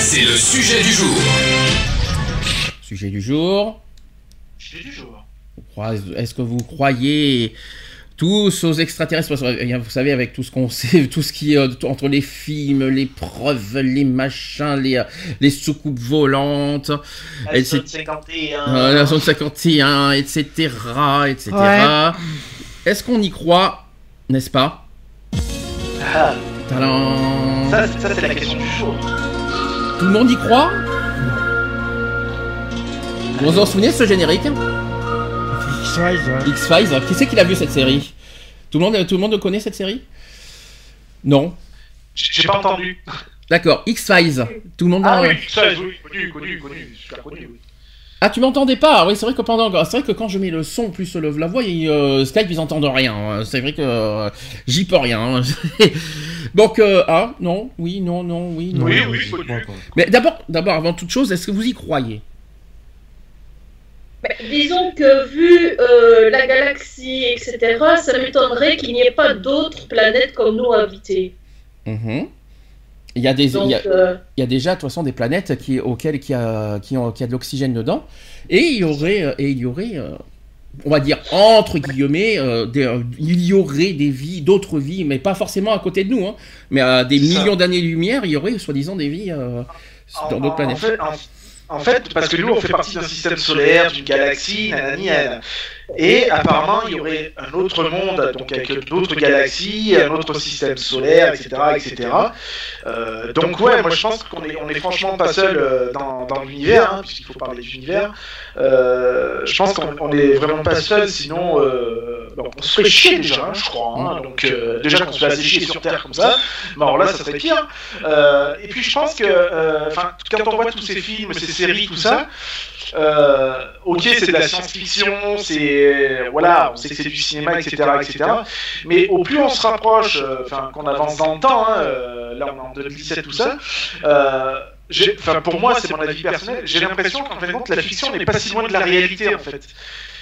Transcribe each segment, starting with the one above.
C'est le sujet du jour. Sujet du jour. Sujet du jour. Est-ce que vous croyez tous aux extraterrestres? Vous savez, avec tout ce qu'on sait, tout ce qui est entre les films, les preuves, les machins, les, euh, les soucoupes volantes, la zone 51, euh, la zone 51, etc., etc. Ouais. Est-ce qu'on y croit, n'est-ce pas? Ah, ça, ça c'est la question du jour. Tout le monde y croit? Vous vous en souvenez de ce générique? X-Files. X-Files, qui c'est qui l'a vu cette série? Tout le, monde, tout le monde connaît cette série? Non J'ai pas entendu. D'accord, X-Files. Tout le monde Ah en- oui, ça, oui, connu, connu, connu, super connu. oui. Ah, tu m'entendais pas Oui, c'est vrai que pendant, c'est vrai que quand je mets le son plus le, la voix, et, euh, Skype ils entendent rien. C'est vrai que euh, j'y peux rien. Donc euh, ah non, oui, non, non, oui, non. Oui, Non, oui, pas. Mais d'abord, d'abord, avant toute chose, est-ce que vous y croyez? Ben, disons que vu euh, la galaxie, etc., ça m'étonnerait qu'il n'y ait pas d'autres planètes comme nous habitées. Mhm. Il y a des, il Donc, y a, euh, il y a déjà de toute façon des planètes qui, auxquelles qui a, qui ont, qui a de l'oxygène dedans, et il y aurait, euh, et il y aurait, euh, on va dire entre guillemets, euh, des- euh, il y aurait des vies, d'autres vies, mais pas forcément à côté de nous, hein, mais à des millions d'années-lumière, il y aurait soi-disant des vies euh, En, dans d'autres planètes. en fait, en- en fait, parce que nous, on fait partie d'un système solaire, d'une galaxie, nanani, nanana. Et apparemment, il y aurait un autre monde, donc avec d'autres galaxies, un autre système solaire, etc., etc. Euh, donc ouais, moi je pense qu'on est, on est franchement pas seul euh, dans, dans l'univers, hein, puisqu'il faut parler d'univers. Euh, je pense qu'on on est vraiment pas seul, sinon euh, bon, on se ferait chier déjà, hein, je crois. hein. donc déjà qu'on se fait assez chier sur Terre comme ça, mais alors là, ça serait pire. Et puis je pense que, quand on voit tous ces films, ces séries, tout ça, ok, c'est de la science-fiction, c'est voilà, on sait que c'est du cinéma, etc., etc. Mais au plus on se rapproche, euh, enfin, qu'on avance dans le temps, hein, euh, là on est en 2017, tout ça. Euh, Enfin, pour moi, c'est mon avis personnel. J'ai l'impression qu'en fin de compte, la fiction n'est pas si loin de la réalité, en fait.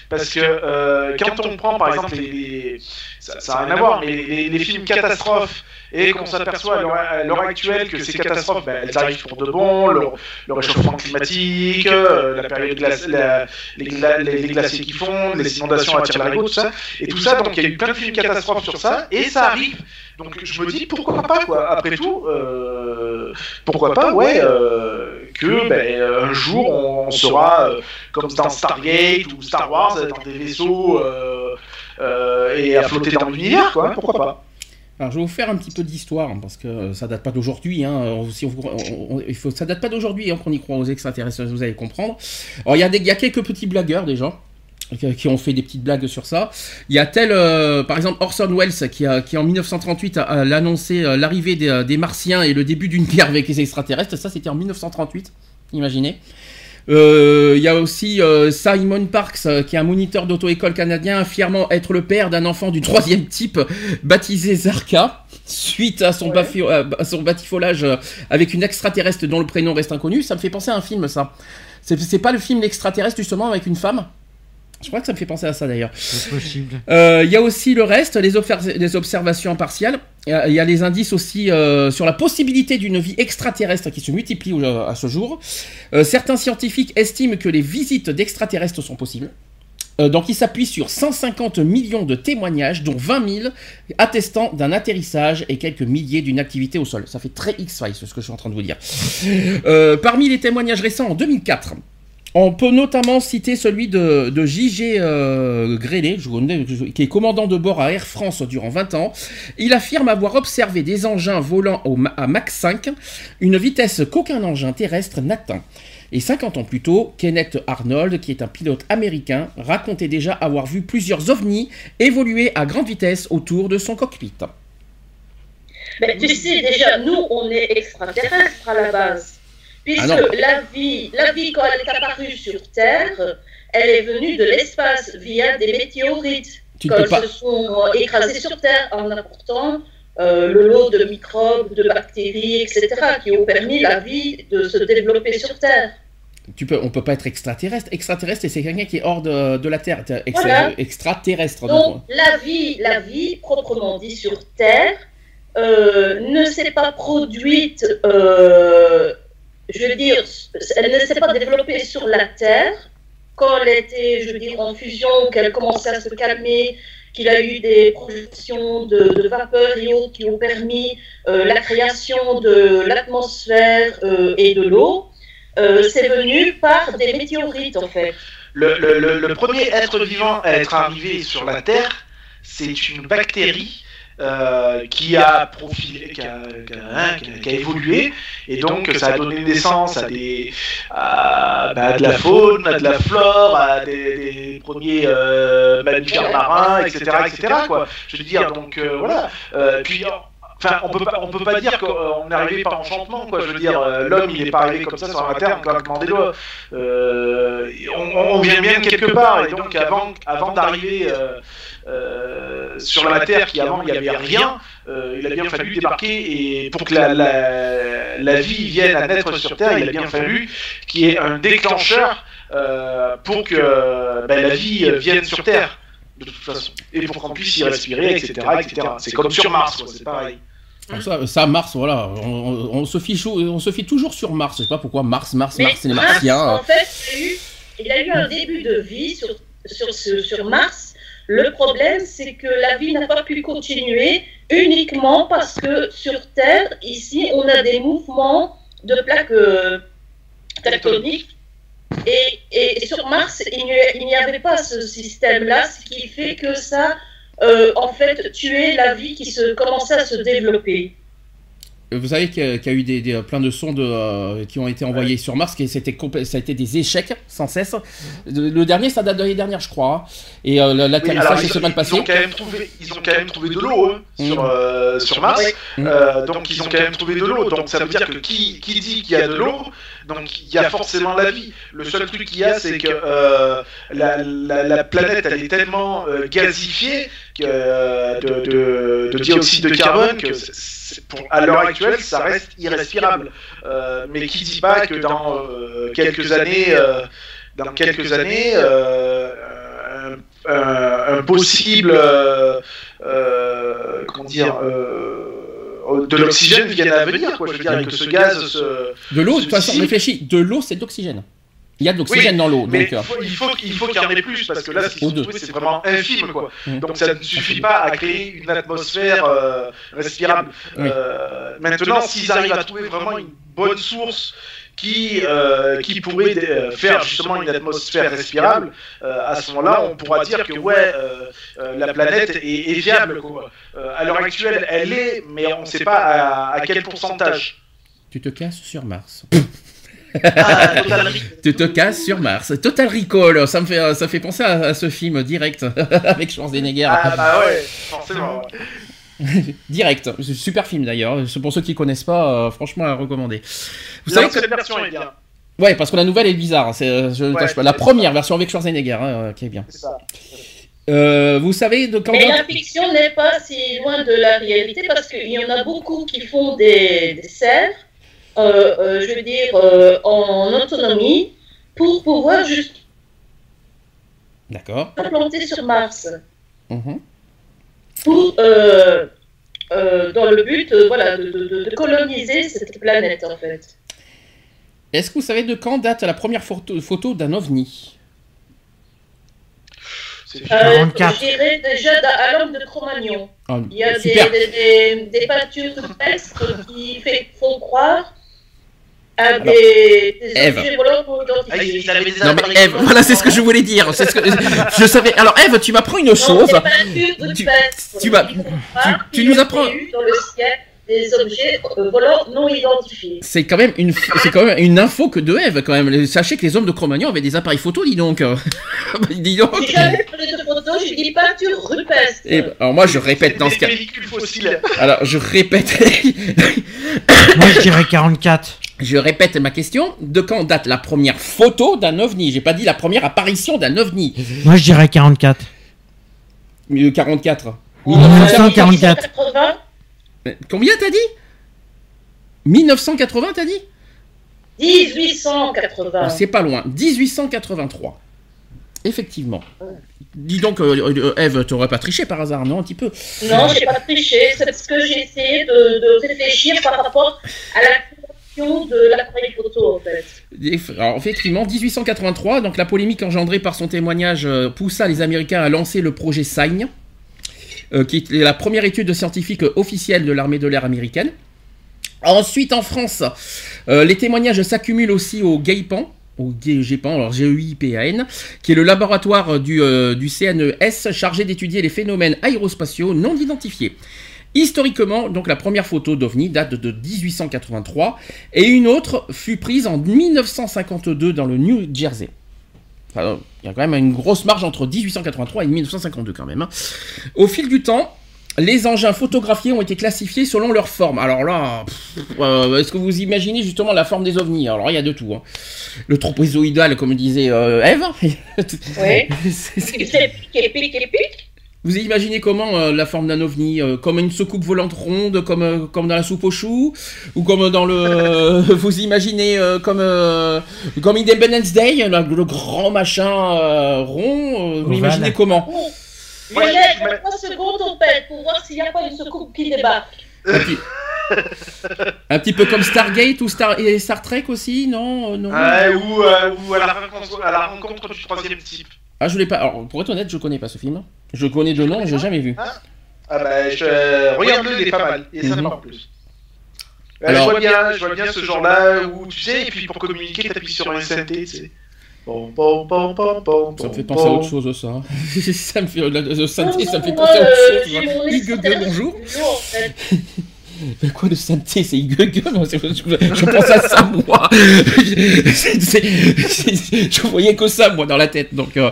Parce que euh, quand on prend, par exemple, les, les- ça n'a rien à voir, mais les, les films catastrophes et qu'on s'aperçoit à l'heure- actuelle que ces catastrophes, ben, elles arrivent pour de bon, le, le réchauffement climatique, euh, la période glace, la- les, gla- les- les glaciers qui fondent, les inondations à tire-larigot, tout ça, et tout ça, donc il y a eu plein de films catastrophes sur ça, et ça arrive. Donc je me dis pourquoi pas quoi. Après tout, euh, pourquoi pas, ouais, euh, que ben, un jour on sera euh, comme dans Stargate ou Star Wars dans des vaisseaux euh, euh, et à flotter dans l'univers, quoi. Pourquoi pas Alors, je vais vous faire un petit peu d'histoire, hein, parce que euh, ça date pas d'aujourd'hui. Hein, euh, on- ça date pas d'aujourd'hui hein, qu'on y croit aux extraterrestres, vous allez comprendre. Alors, il y, des- y a quelques petits blagueurs déjà. qui- qui ont fait des petites blagues sur ça. Il y a tel, euh, par exemple, Orson Welles, qui, a, qui en 1938 a, a annoncé euh, l'arrivée des, euh, des Martiens et le début d'une guerre avec les extraterrestres. Ça, c'était en 1938, imaginez. Euh, Il y a aussi euh, Simon Parks, euh, qui est un moniteur d'auto-école canadien, affirmant être le père d'un enfant du troisième type baptisé Zarka, suite à son, bafi- euh, à son batifolage avec une extraterrestre dont le prénom reste inconnu. Ça me fait penser à un film, ça. C'est c'est pas le film L'extraterrestre, justement, avec une femme? Je crois que ça me fait penser à ça, d'ailleurs. C'est possible. Euh, Il y a aussi le reste, les, obser- les observations impartiales. Il y a- il y, a les indices aussi euh, sur la possibilité d'une vie extraterrestre qui se multiplie à ce jour. Euh, certains scientifiques estiment que les visites d'extraterrestres sont possibles. Donc ils s'appuient sur 150 millions de témoignages, dont 20 000 attestant d'un atterrissage et quelques milliers d'une activité au sol. Ça fait très X-Files ce que je suis en train de vous dire. Parmi les témoignages récents en 2004, on peut notamment citer celui de, J.G. Euh, qui est commandant de bord à Air France durant 20 ans. Il affirme avoir observé des engins volant à Mach 5, une vitesse qu'aucun engin terrestre n'atteint. Et 50 ans plus tôt, Kenneth Arnold, qui est un pilote américain, racontait déjà avoir vu plusieurs ovnis évoluer à grande vitesse autour de son cockpit. Mais tu sais, déjà, nous, on est extraterrestres à la base. Puisque Ah la vie, la vie, quand elle est apparue sur Terre, elle est venue de l'espace via des météorites. Ne elles se sont écrasées sur Terre en apportant euh, le lot de microbes, de bactéries, etc., qui ont permis la vie de se développer sur Terre. Tu peux, on peut pas être extraterrestre. Extraterrestre, c'est quelqu'un qui est hors de, de la Terre. Voilà. Extraterrestre. Donc, donc. la vie, la vie, proprement dit, sur Terre, euh, ne s'est pas produite, euh, je veux dire, elle ne s'est pas développée sur la Terre quand elle était, je veux dire, en fusion, qu'elle commençait à se calmer, qu'il a eu des projections de, vapeur et autres qui ont permis euh, la création de l'atmosphère euh, et de l'eau. Euh, c'est venu par des météorites, en fait. Le premier être vivant à être arrivé sur la Terre, c'est une bactérie euh, qui a profilé, qui a, qui a- hein, qui a- qui a évolué, et donc ça a donné naissance à des, à, bah, à de la faune, à de la flore, à des, des premiers euh, mammifères marins, etc., etc. Quoi. Je veux dire, donc euh, voilà. Euh, puis Enfin, on peut pas, on peut pas dire qu'on est arrivé par enchantement, quoi. Je veux dire, euh, l'homme, il est pas arrivé comme ça sur la terre en claquement. Euh, on, on vient bien de quelque part, et donc avant, avant d'arriver euh, euh, sur la terre, qui avant il n'y avait rien, euh, il a bien fallu débarquer et pour que la, la, la vie vienne à naître sur terre, il a bien fallu qu'il y ait un déclencheur euh, pour que ben, la vie vienne sur terre de toute façon, et pour qu'on puisse y respirer, etc., etc. C'est comme sur Mars, c'est pareil. Ça, ça, Mars, voilà. On, on- on se fie, chou- on se fie toujours sur Mars. Je sais pas pourquoi Mars, Mars, Mais Mars, c'est les Mars, Martiens. En fait, il a eu, il a eu un début de vie sur, sur, sur, sur Mars. Le problème, c'est que la vie n'a pas pu continuer uniquement parce que sur Terre, ici, on a des mouvements de plaques euh, tectoniques. Et, et sur Mars, il n'y avait pas ce système-là, ce qui fait que ça, euh, en fait, tuait la vie qui se commençait à se développer. Vous savez qu'il y a, qu'il y a eu des, des- plein de sondes euh, qui ont été envoyées sur Mars, qui c'était ça a été des échecs sans cesse. Le, le dernier, ça date de l'année dernière, je crois. hein. Et euh, Oui, l'atterrissage s'est ils, mal ils passé. ont quand même trouvé, ils ont quand même trouvé de l'eau hein, Mm. sur, euh, sur Mars. Oui. Euh, donc ils ont quand même trouvé de l'eau. Donc ça veut dire que qui, qui dit qu'il y a de l'eau, donc il y a forcément la vie. Le seul truc qu'il y a, c'est que euh, la, la, la planète, elle est tellement euh, gazifiée euh, de, de, de dioxyde de carbone que pour, à l'heure actuelle, ça reste irrespirable. Euh, mais qui dit pas que dans euh, quelques années, euh, dans quelques années, un, possible, comment dire, de l'oxygène vienne à venir, quoi. Je veux dire, que ce gaz De l'eau, de toute façon, réfléchis, de l'eau, c'est de l'oxygène. Il y a de l'oxygène dans l'eau. Mais Donc, euh, il faut, il faut qu'il y en ait plus, parce que là, ce qu'ils ont c'est vraiment infime, quoi. Mm. Donc ça ne suffit pas à créer une atmosphère euh, respirable. Oui. Euh, maintenant, s'ils arrivent à trouver vraiment une bonne source qui, euh, qui pourrait euh, faire justement une atmosphère respirable, euh, à ce moment-là, on pourra dire que ouais, la planète est, est viable. Quoi. À l'heure actuelle, elle est, mais on ne sait pas à, à quel pourcentage. tu te casses sur Mars. Ah, Total Recall. Tu te casses sur Mars. Total Recall, ça me fait, ça fait penser à, à ce film direct avec Schwarzenegger. Ah bah ouais, forcément. Direct, super film d'ailleurs. Pour ceux qui connaissent pas, euh, franchement à recommander. Vous savez que L'ancienne version est bien. ouais, parce que la nouvelle est bizarre. C'est, euh, je ne Ouais, cache pas. La première ça. version avec Schwarzenegger, hein, euh, qui est bien. C'est ça. Euh, vous savez de quand Mais la fiction n'est pas si loin de la réalité parce qu'il y en a beaucoup qui font des, des serres, je veux dire, euh, en autonomie pour pouvoir juste D'accord. implanter sur Mars. Mhm. Pour, euh, euh, dans le but euh, voilà, de, de- de coloniser cette planète en fait. Est-ce que vous savez de quand date la première photo, photo d'un ovni? C'est Euh, 44. je dirais déjà à l'homme de Cro-Magnon. Ah, Il y a des, des, des, des peintures rupestres qui fait, font croire à des, des identifiés. Ah, avait Non mais Eve, voilà, c'est ce que je voulais dire. C'est ce que je savais. Alors Eve, tu m'apprends une chose. Tu- nous apprends- eu dans le ciel des objets euh, volants non identifiés. C'est quand même une, c'est quand même une info que de Eve quand même. Sachez que les hommes de Cro-Magnon avaient des appareils photo, dis donc. dis donc. Jamais de j'ai dit peinture rupestre. Et, alors moi je répète dans ce cas. fossiles. Alors je répète. Moi, je dirais 44. Je répète ma question. De quand date la première photo d'un ovni? J'ai pas dit la première apparition d'un ovni. Moi, je dirais 44. Euh, 44. 1944. 1980, Euh, Combien t'as dit? 1980 t'as dit? 1880. Ah, C'est pas loin. 1883. Effectivement. Dis donc, euh, euh, Eve, t'aurais pas triché par hasard, non Un petit peu? Non, j'ai pas triché, c'est parce que j'ai essayé de, de réfléchir par rapport à la de l'appareil photo en fait. Alors, effectivement, 1883, donc la polémique engendrée par son témoignage euh, poussa les Américains à lancer le projet SIGN, euh, qui est la première étude scientifique officielle de l'armée de l'air américaine. Ensuite, en France, euh, les témoignages s'accumulent aussi au GAIPAN, au GEIPAN, alors G-E-I-P-A-N, qui est le laboratoire du, du CNES chargé d'étudier les phénomènes aérospatiaux non identifiés. Historiquement, donc la première photo d'OVNI date de 1883 et une autre fut prise en 1952 dans le New Jersey. Enfin, il y a quand même une grosse marge entre 1883 et 1952 quand même. hein. Au fil du temps, les engins photographiés ont été classifiés selon leur forme. Alors là, euh, est-ce que vous imaginez justement la forme des ovnis? Alors il y a de tout. hein. Le trapézoïdal, comme disait euh, Eve. Oui. C'est- c'est- C'est pique et pique et pique. Vous imaginez comment euh, la forme d'un ovni euh, Comme une soucoupe volante ronde, comme, euh, comme dans la soupe aux choux Ou comme dans le... vous imaginez euh, comme, euh, comme Independence Day, le, le grand machin euh, rond euh, Vous imaginez comment je- je- dans 3 secondes, on pète pour voir s'il n'y a pas une soucoupe qui débarque. un petit... un petit peu comme Stargate ou Star, et Star Trek aussi Non, non? Ouais, ou, euh, ou à, la rencontre, à la rencontre du troisième type. Ah, je l'ai pas. Alors, pour être honnête, je connais pas ce film. Je connais de nom, mais j'ai jamais vu. Ah bah, je, euh, regarde-le, il est pas mal. Il est sympa en plus. Euh, Alors- je vois bien, je vois bien ce genre-là où tu sais, et puis pour communiquer, t'appuies sur un synthé, tu sais. Bon, bon, bon, bon, bon, Ça me fait bon, penser à autre chose, ça. ça me fait, le, le synthé, ça me fait penser à autre chose. extraterrestre bonjour. Mais quoi, le synthé, c'est c'est- je, pense à ça, moi. C'est- c'est- je voyais que ça, moi, dans la tête. Donc, euh.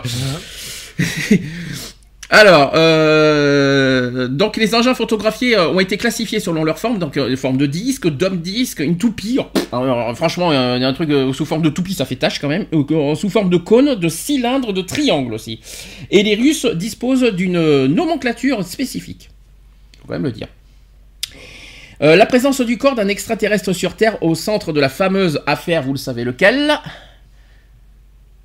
Alors, euh, donc les engins photographiés euh, ont été classifiés selon leur forme, donc euh, forme de disque, d'homme disque, une toupie. Alors, alors, franchement, euh, il y a un truc sous forme de toupie, ça fait tâche quand même. Ou, sous forme de cône, de cylindre, de triangle aussi. Et les Russes disposent d'une nomenclature spécifique. Faut quand même le dire. Euh, la présence du corps d'un extraterrestre sur Terre au centre de la fameuse affaire, vous le savez lequel?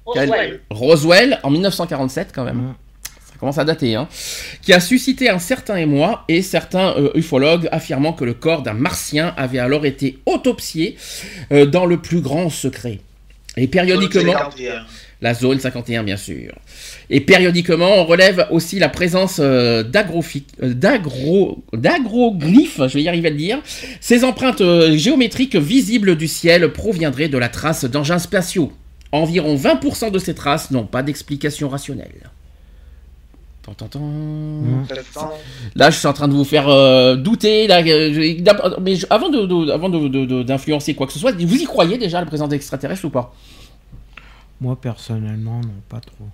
Roswell. Roswell, en 1947 quand même. Ça commence à dater, hein. Qui a suscité un certain émoi et certains euh, ufologues affirmant que le corps d'un martien avait alors été autopsié euh, dans le plus grand secret. Et périodiquement, 51. La zone 51 bien sûr. Et périodiquement, on relève aussi la présence euh, euh, d'agro- d'agroglyphes, je vais y arriver à le dire. Ces empreintes euh, géométriques visibles du ciel proviendraient de la trace d'engins spatiaux. Environ 20% de ces traces n'ont pas d'explication rationnelle. Mhm. Là, je suis en train de vous faire euh, douter. Là, je- d'ab- mais je- avant de, de- avant de- de- de- d'influencer quoi que ce soit, vous y croyez déjà à la présence d'extraterrestres ou pas? Moi, personnellement, non, pas trop.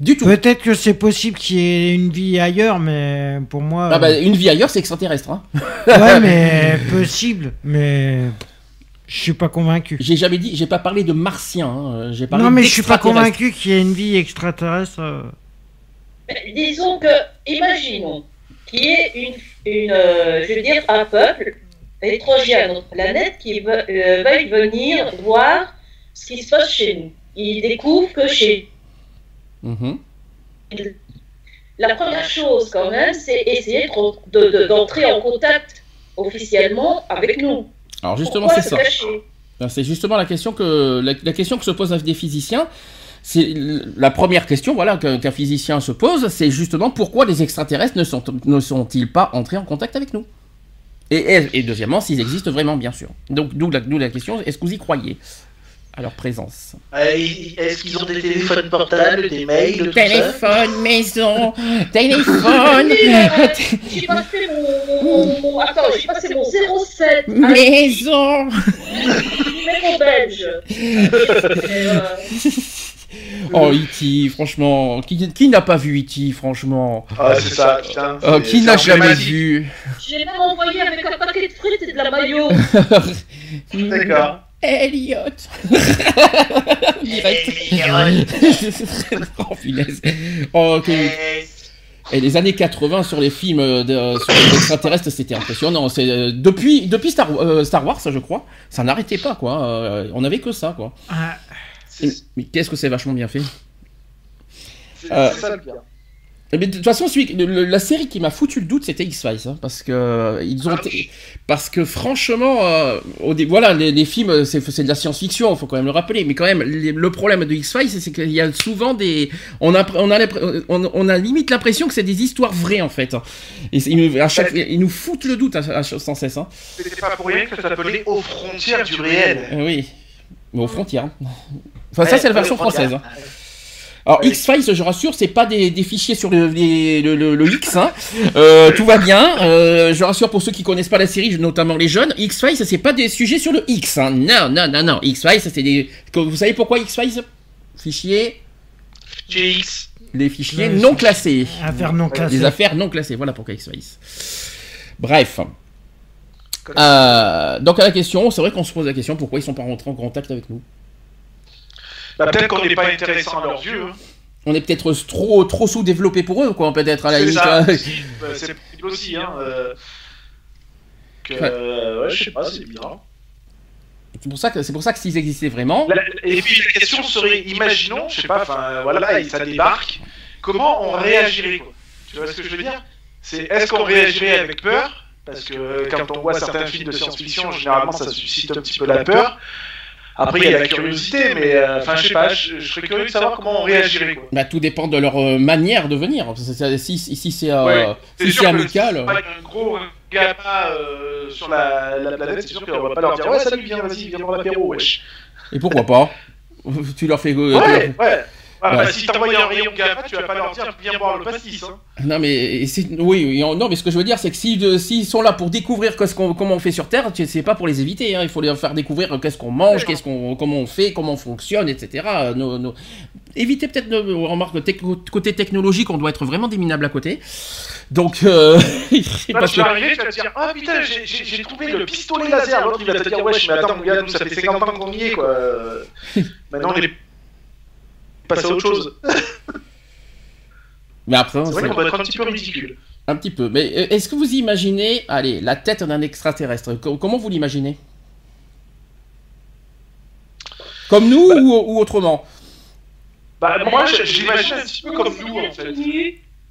Du tout. Peut-être que c'est possible qu'il y ait une vie ailleurs, mais pour moi. Ah bah, une vie ailleurs, c'est extraterrestre. Hein. Ouais, mais possible, mais je suis pas convaincu. J'ai jamais dit, j'ai pas parlé de martiens. hein, J'ai parlé Non, mais je suis pas convaincu qu'il y ait une vie extraterrestre. euh. Mais Disons que, imaginons qu'il y ait une, une euh, je veux dire, un peuple étranger à notre planète qui ve- euh, veuille venir voir ce qui se passe chez nous. Il découvre que chez Mhm. la première chose quand même, c'est essayer de- de- de- d'entrer en contact officiellement avec nous. Alors justement, c'est ça. Ben, C'est justement la question que la, la question que se posent des physiciens. C'est la première question, voilà, qu'un physicien se pose, c'est justement pourquoi les extraterrestres ne sont ne sont-ils pas entrés en contact avec nous? Et, et, et deuxièmement, s'ils existent vraiment, bien sûr. Donc d'où la, d'où la question, est-ce que vous y croyez? À leur présence. Euh, Est-ce qu'ils ont des téléphones portables, des mails, tout ça Téléphone, maison, téléphone, J'ai passé mon, Attends, j'ai passé mon 07 maison. numéro belge. Euh, Oh, E.T., franchement, qui, qui n'a pas vu E.T., franchement? Ah, c'est ça, putain. Oh, c'est- Qui n'a jamais emblématique. vu? Je l'ai même envoyé avec un paquet de frites et de la maillot. D'accord. Elliot Direct. oh, punaise. Oh, ok. Et les années 80 sur les films euh, de, sur les extraterrestres, c'était impressionnant. C'est euh, depuis depuis Star, euh, Star Wars, je crois, ça n'arrêtait pas quoi. Euh, on avait que ça quoi. Ah, Et- mais qu'est-ce que c'est vachement bien fait. C'est Euh, c'est ça le pire. Eh bien, de toute façon, celui, le- la série qui m'a foutu le doute, c'était X-Files, hein, parce que euh, ils ont, Ah oui. parce que franchement, euh, au voilà, les, les films, euh, c'est de la science-fiction, faut quand même le rappeler, mais quand même, les- le problème de X-Files, c'est qu'il y a souvent des, on a, on a, on, on a limite l'impression que c'est des histoires vraies en fait, et ils, nous- à chaque, ils nous foutent le doute à, à- sans cesse, hein. C'était pas pour rien que ça s'appelait Aux frontières du réel. Euh, oui, mais aux frontières. hein. Enfin, ça c'est la version française. hein. Alors Oui. X-Files, je rassure, c'est pas des, des fichiers sur le, les- le, le- le X, hein. Euh, tout va bien. Euh, je rassure pour ceux qui connaissent pas la série, notamment les jeunes, X-Files, c'est pas des sujets sur le X, hein. Non, non, non, non. X-Files, c'est des. Vous savez pourquoi X-Files? Fichiers, GX. les fichiers non c'est- classés, affaire non classée. les affaires non classées. Voilà pourquoi X-Files. Bref. Euh, donc à la question, c'est vrai qu'on se pose la question pourquoi ils sont pas rentrés en contact avec nous? Bah, peut-être qu'on n'est pas intéressant à leurs yeux. hein. On est peut-être trop trop sous-développé pour eux, quoi, peut-être à la C'est limite. hein. Bah, C'est possible aussi, hein. euh, Que, Ouais. euh, ouais, je sais pas, c'est bizarre. C'est pour ça que c'est pour ça que s'ils existaient vraiment. La- et puis la question serait, imaginons, je sais pas, enfin voilà, et ça débarque, comment on réagirait quoi Tu vois ce que je veux dire? C'est est-ce qu'on réagirait avec peur? Parce que euh, quand on voit certains films de science-fiction, généralement ça suscite un petit peu la peur. Après il y a la curiosité, mais euh, enfin je sais pas, je, je serais curieux de savoir comment on réagirait quoi. Bah, tout dépend de leur euh, manière de venir. Si, si, si c'est euh, Ouais. si amical. si c'est pas un gros gamin euh, sur la, la planète, c'est sûr qu'on va pas leur dire ouais salut viens vas-y viens prendre l'apéro wesh. Et pourquoi pas? Tu leur fais. euh, Ouais leur- ouais. Ah, Ouais. bah, si t'envoies un rayon gamin, tu vas pas leur dire viens boire le pastis. Hein. Non mais c'est oui, oui, non mais ce que je veux dire c'est que si s'ils sont là pour découvrir qu'est-ce qu'on- comment on fait sur Terre, c'est pas pour les éviter. hein. Il faut les faire découvrir qu'est-ce qu'on mange, qu'est-ce qu'on comment on fait, comment on fonctionne, etc. Nos- nos- Éviter peut-être nos remarque tec- côté technologique, on doit être vraiment des minables à côté. Donc euh, Là, parce tu vas que arriver, tu vas te dire Ah putain, j'ai- j'ai j'ai trouvé le pistolet laser. L'autre il va te dire Wesh, mais attends, mon gars, nous ça fait 50 ans qu'on y est quoi. Maintenant, on passé à autre chose. mais après C'est vrai qu'on doit être un petit peu ridicule. un petit peu. Mais euh, est-ce que vous imaginez, allez, la tête d'un extraterrestre? Co- Comment vous l'imaginez? Comme nous ou, ou autrement? Bah, moi, je- j'imagine un petit peu comme nous en fait.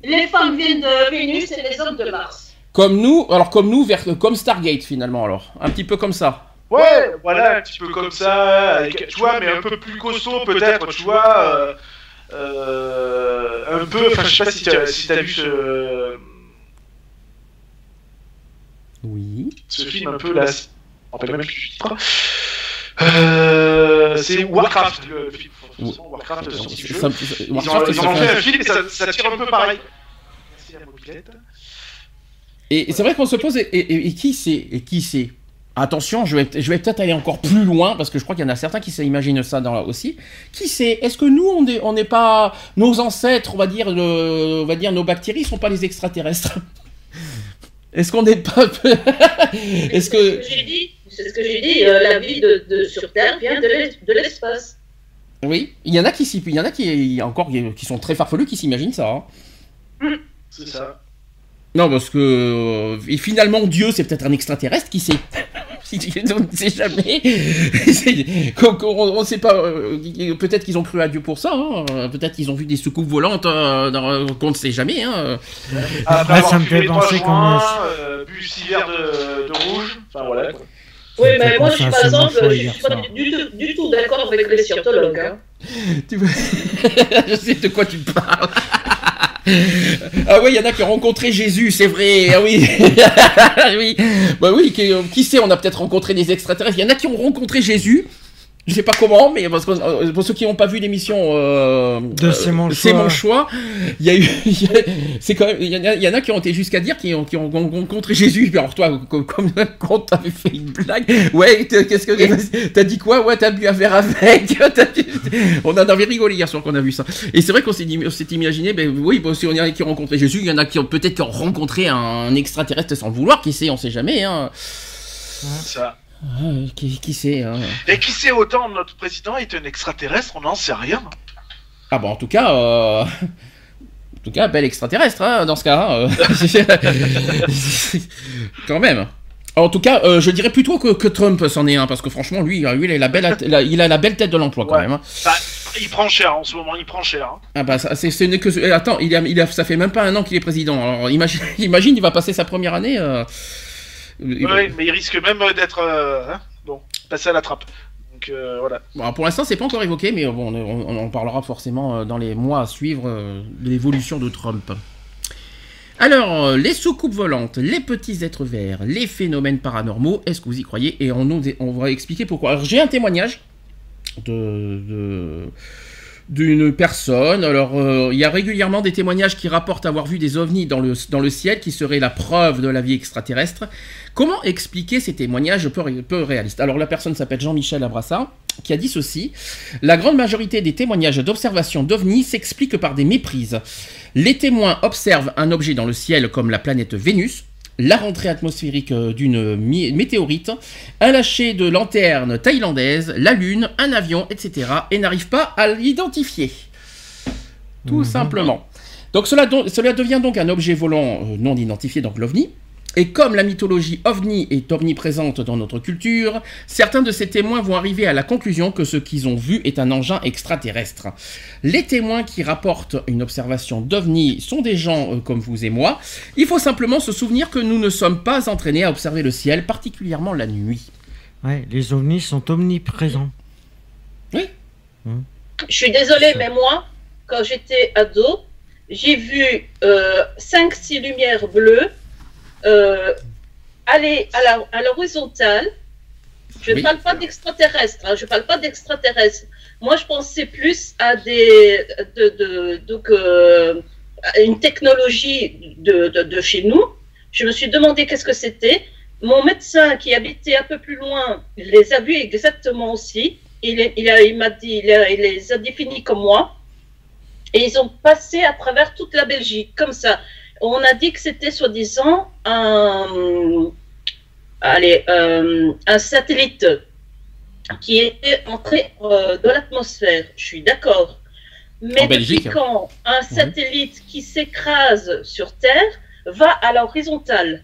Les femmes viennent de Vénus et les hommes de Mars. Comme nous, alors comme nous, vers, comme Stargate finalement alors. Un petit peu comme ça. Ouais, voilà, un petit peu comme ça, avec, tu vois, mais un peu plus costaud peut-être, tu vois. euh, euh, un peu, enfin, je sais pas si tu as, si t'as vu ce, Oui. ce film un peu là. Je me rappelle même plus du titre. Euh, c'est Warcraft, le film. Franchement, Warcraft, sorti du jeu. Ils ont, ils ont fait un- film et ça, ça tire un peu pareil. Merci la mobilette. Et et c'est vrai qu'on se pose, et, et- et qui c'est Et qui c'est? Attention, je vais, je vais peut-être aller encore plus loin, parce que je crois qu'il y en a certains qui s'imaginent ça dans, aussi. Qui c'est Est-ce que nous, on n'est on pas... Nos ancêtres, on va dire, le- on va dire nos bactéries, sont pas les extraterrestres? Est-ce qu'on n'est pas... Est-ce C'est que... ce que j'ai dit. C'est ce que j'ai dit. euh, la vie de, de- sur Terre vient de l'es- de l'espace. Oui, il y en a qui, s'y- il y en a qui, encore qui sont très farfelus qui s'imaginent ça. hein. C'est ça. Non, parce que euh, et finalement Dieu, c'est peut-être un extraterrestre, qui sait? On ne sait jamais. On ne sait pas. euh, peut-être qu'ils ont cru à Dieu pour ça. hein. Euh, Peut-être qu'ils ont vu des soucoupes volantes. euh, dans- qu'on ne sait jamais. hein. Après Ah, avoir ça me fait penser qu'on- euh, bu six verres de, de rouge, enfin voilà. quoi. Oui, mais moi, je suis par exemple, je suis pas du, tout, du tout d'accord avec les scientologues. Hein. Tu vois Je sais de quoi tu parles. Ah oui, il y en a qui ont rencontré Jésus, c'est vrai. Ah oui. oui. Bah oui, qui, qui sait, on a peut-être rencontré des extraterrestres. Il y en a qui ont rencontré Jésus. Je sais pas comment, mais parce que euh, pour ceux qui n'ont pas vu l'émission euh, De euh, C'est mon C'est choix. mon choix, il y a eu, il y a- c'est quand même, il y, en a- il y en a qui ont été jusqu'à dire qu'ils ont, qui ont rencontré Jésus. Puis Alors toi, comme, comme quand t'avais fait une blague, ouais, qu'est-ce que t'as dit quoi? Ouais, t'as bu un verre avec. On en avait rigolé hier soir qu'on a vu ça. Et c'est vrai qu'on s'est dit- on s'est imaginé, ben oui, bon, si on y en a qui ont rencontré Jésus, il y en a qui ont peut-être qui ont rencontré un extraterrestre sans le vouloir. Qui sait On sait jamais. Hein. Ça. Ah, qui, qui sait hein. Et qui sait autant notre président est un extraterrestre, on n'en sait rien. Ah bon, en tout cas, euh, en tout cas, bel extraterrestre hein, dans ce cas. hein. Quand même. En tout cas, euh, je dirais plutôt que, que Trump s'en est un, parce que franchement, lui, euh, lui, il a la belle, la- il a la belle tête de l'emploi quand Ouais. même. hein. Bah, il prend cher en ce moment, il prend cher. hein. Ah bah, ça, c'est, que, attends, il a, il a, ça fait même pas un an qu'il est président. Alors imagine, imagine, il va passer sa première année. euh, Ouais, mais il risque même d'être euh, hein, bon, passé à la trappe. Donc euh, voilà. Bon, pour l'instant, c'est pas encore évoqué, mais bon, on, on parlera forcément euh, dans les mois à suivre euh, de l'évolution de Trump. Alors, euh, les soucoupes volantes, les petits êtres verts, les phénomènes paranormaux, est-ce que vous y croyez? Et on, on va expliquer pourquoi. Alors, j'ai un témoignage de, de- d'une personne. Alors, euh, il y a régulièrement des témoignages qui rapportent avoir vu des ovnis dans le, ciel qui seraient la preuve de la vie extraterrestre. Comment expliquer ces témoignages peu, peu réalistes? Alors, la personne s'appelle Jean-Michel Abrassa, qui a dit ceci La grande majorité des témoignages d'observation d'ovnis s'expliquent par des méprises. Les témoins observent un objet dans le ciel comme la planète Vénus, la rentrée atmosphérique euh, d'une météorite, un lâcher de lanterne thaïlandaise, la lune, un avion, etc. et n'arrivent pas à l'identifier. Tout Mhm. simplement. Donc cela, cela devient donc un objet volant euh, non identifié, donc l'OVNI. Et comme la mythologie ovni est omniprésente dans notre culture, certains de ces témoins vont arriver à la conclusion que ce qu'ils ont vu est un engin extraterrestre. Les témoins qui rapportent une observation d'ovni sont des gens euh, comme vous et moi. Il faut simplement se souvenir que nous ne sommes pas entraînés à observer le ciel, particulièrement la nuit. Ouais, les ovnis sont omniprésents. Je suis désolée, mais moi, quand j'étais ado, j'ai vu 5-6 lumières bleues euh, aller à l'horizontale. je ne Oui. parle pas d'extraterrestres, hein, je ne parle pas d'extraterrestres. Moi, je pensais plus à des. De, de- donc, euh, à une technologie de, de, de chez nous. Je me suis demandé qu'est-ce que c'était. Mon médecin qui habitait un peu plus loin les a vus exactement aussi. Il, est- il, a- il m'a dit, il, a- il les a définis comme moi. Et ils ont passé à travers toute la Belgique, comme ça. On a dit que c'était soi-disant un, allez, euh, un satellite qui était entré euh, dans l'atmosphère. Je suis d'accord. Mais depuis quand un satellite qui s'écrase sur Terre va à l'horizontale?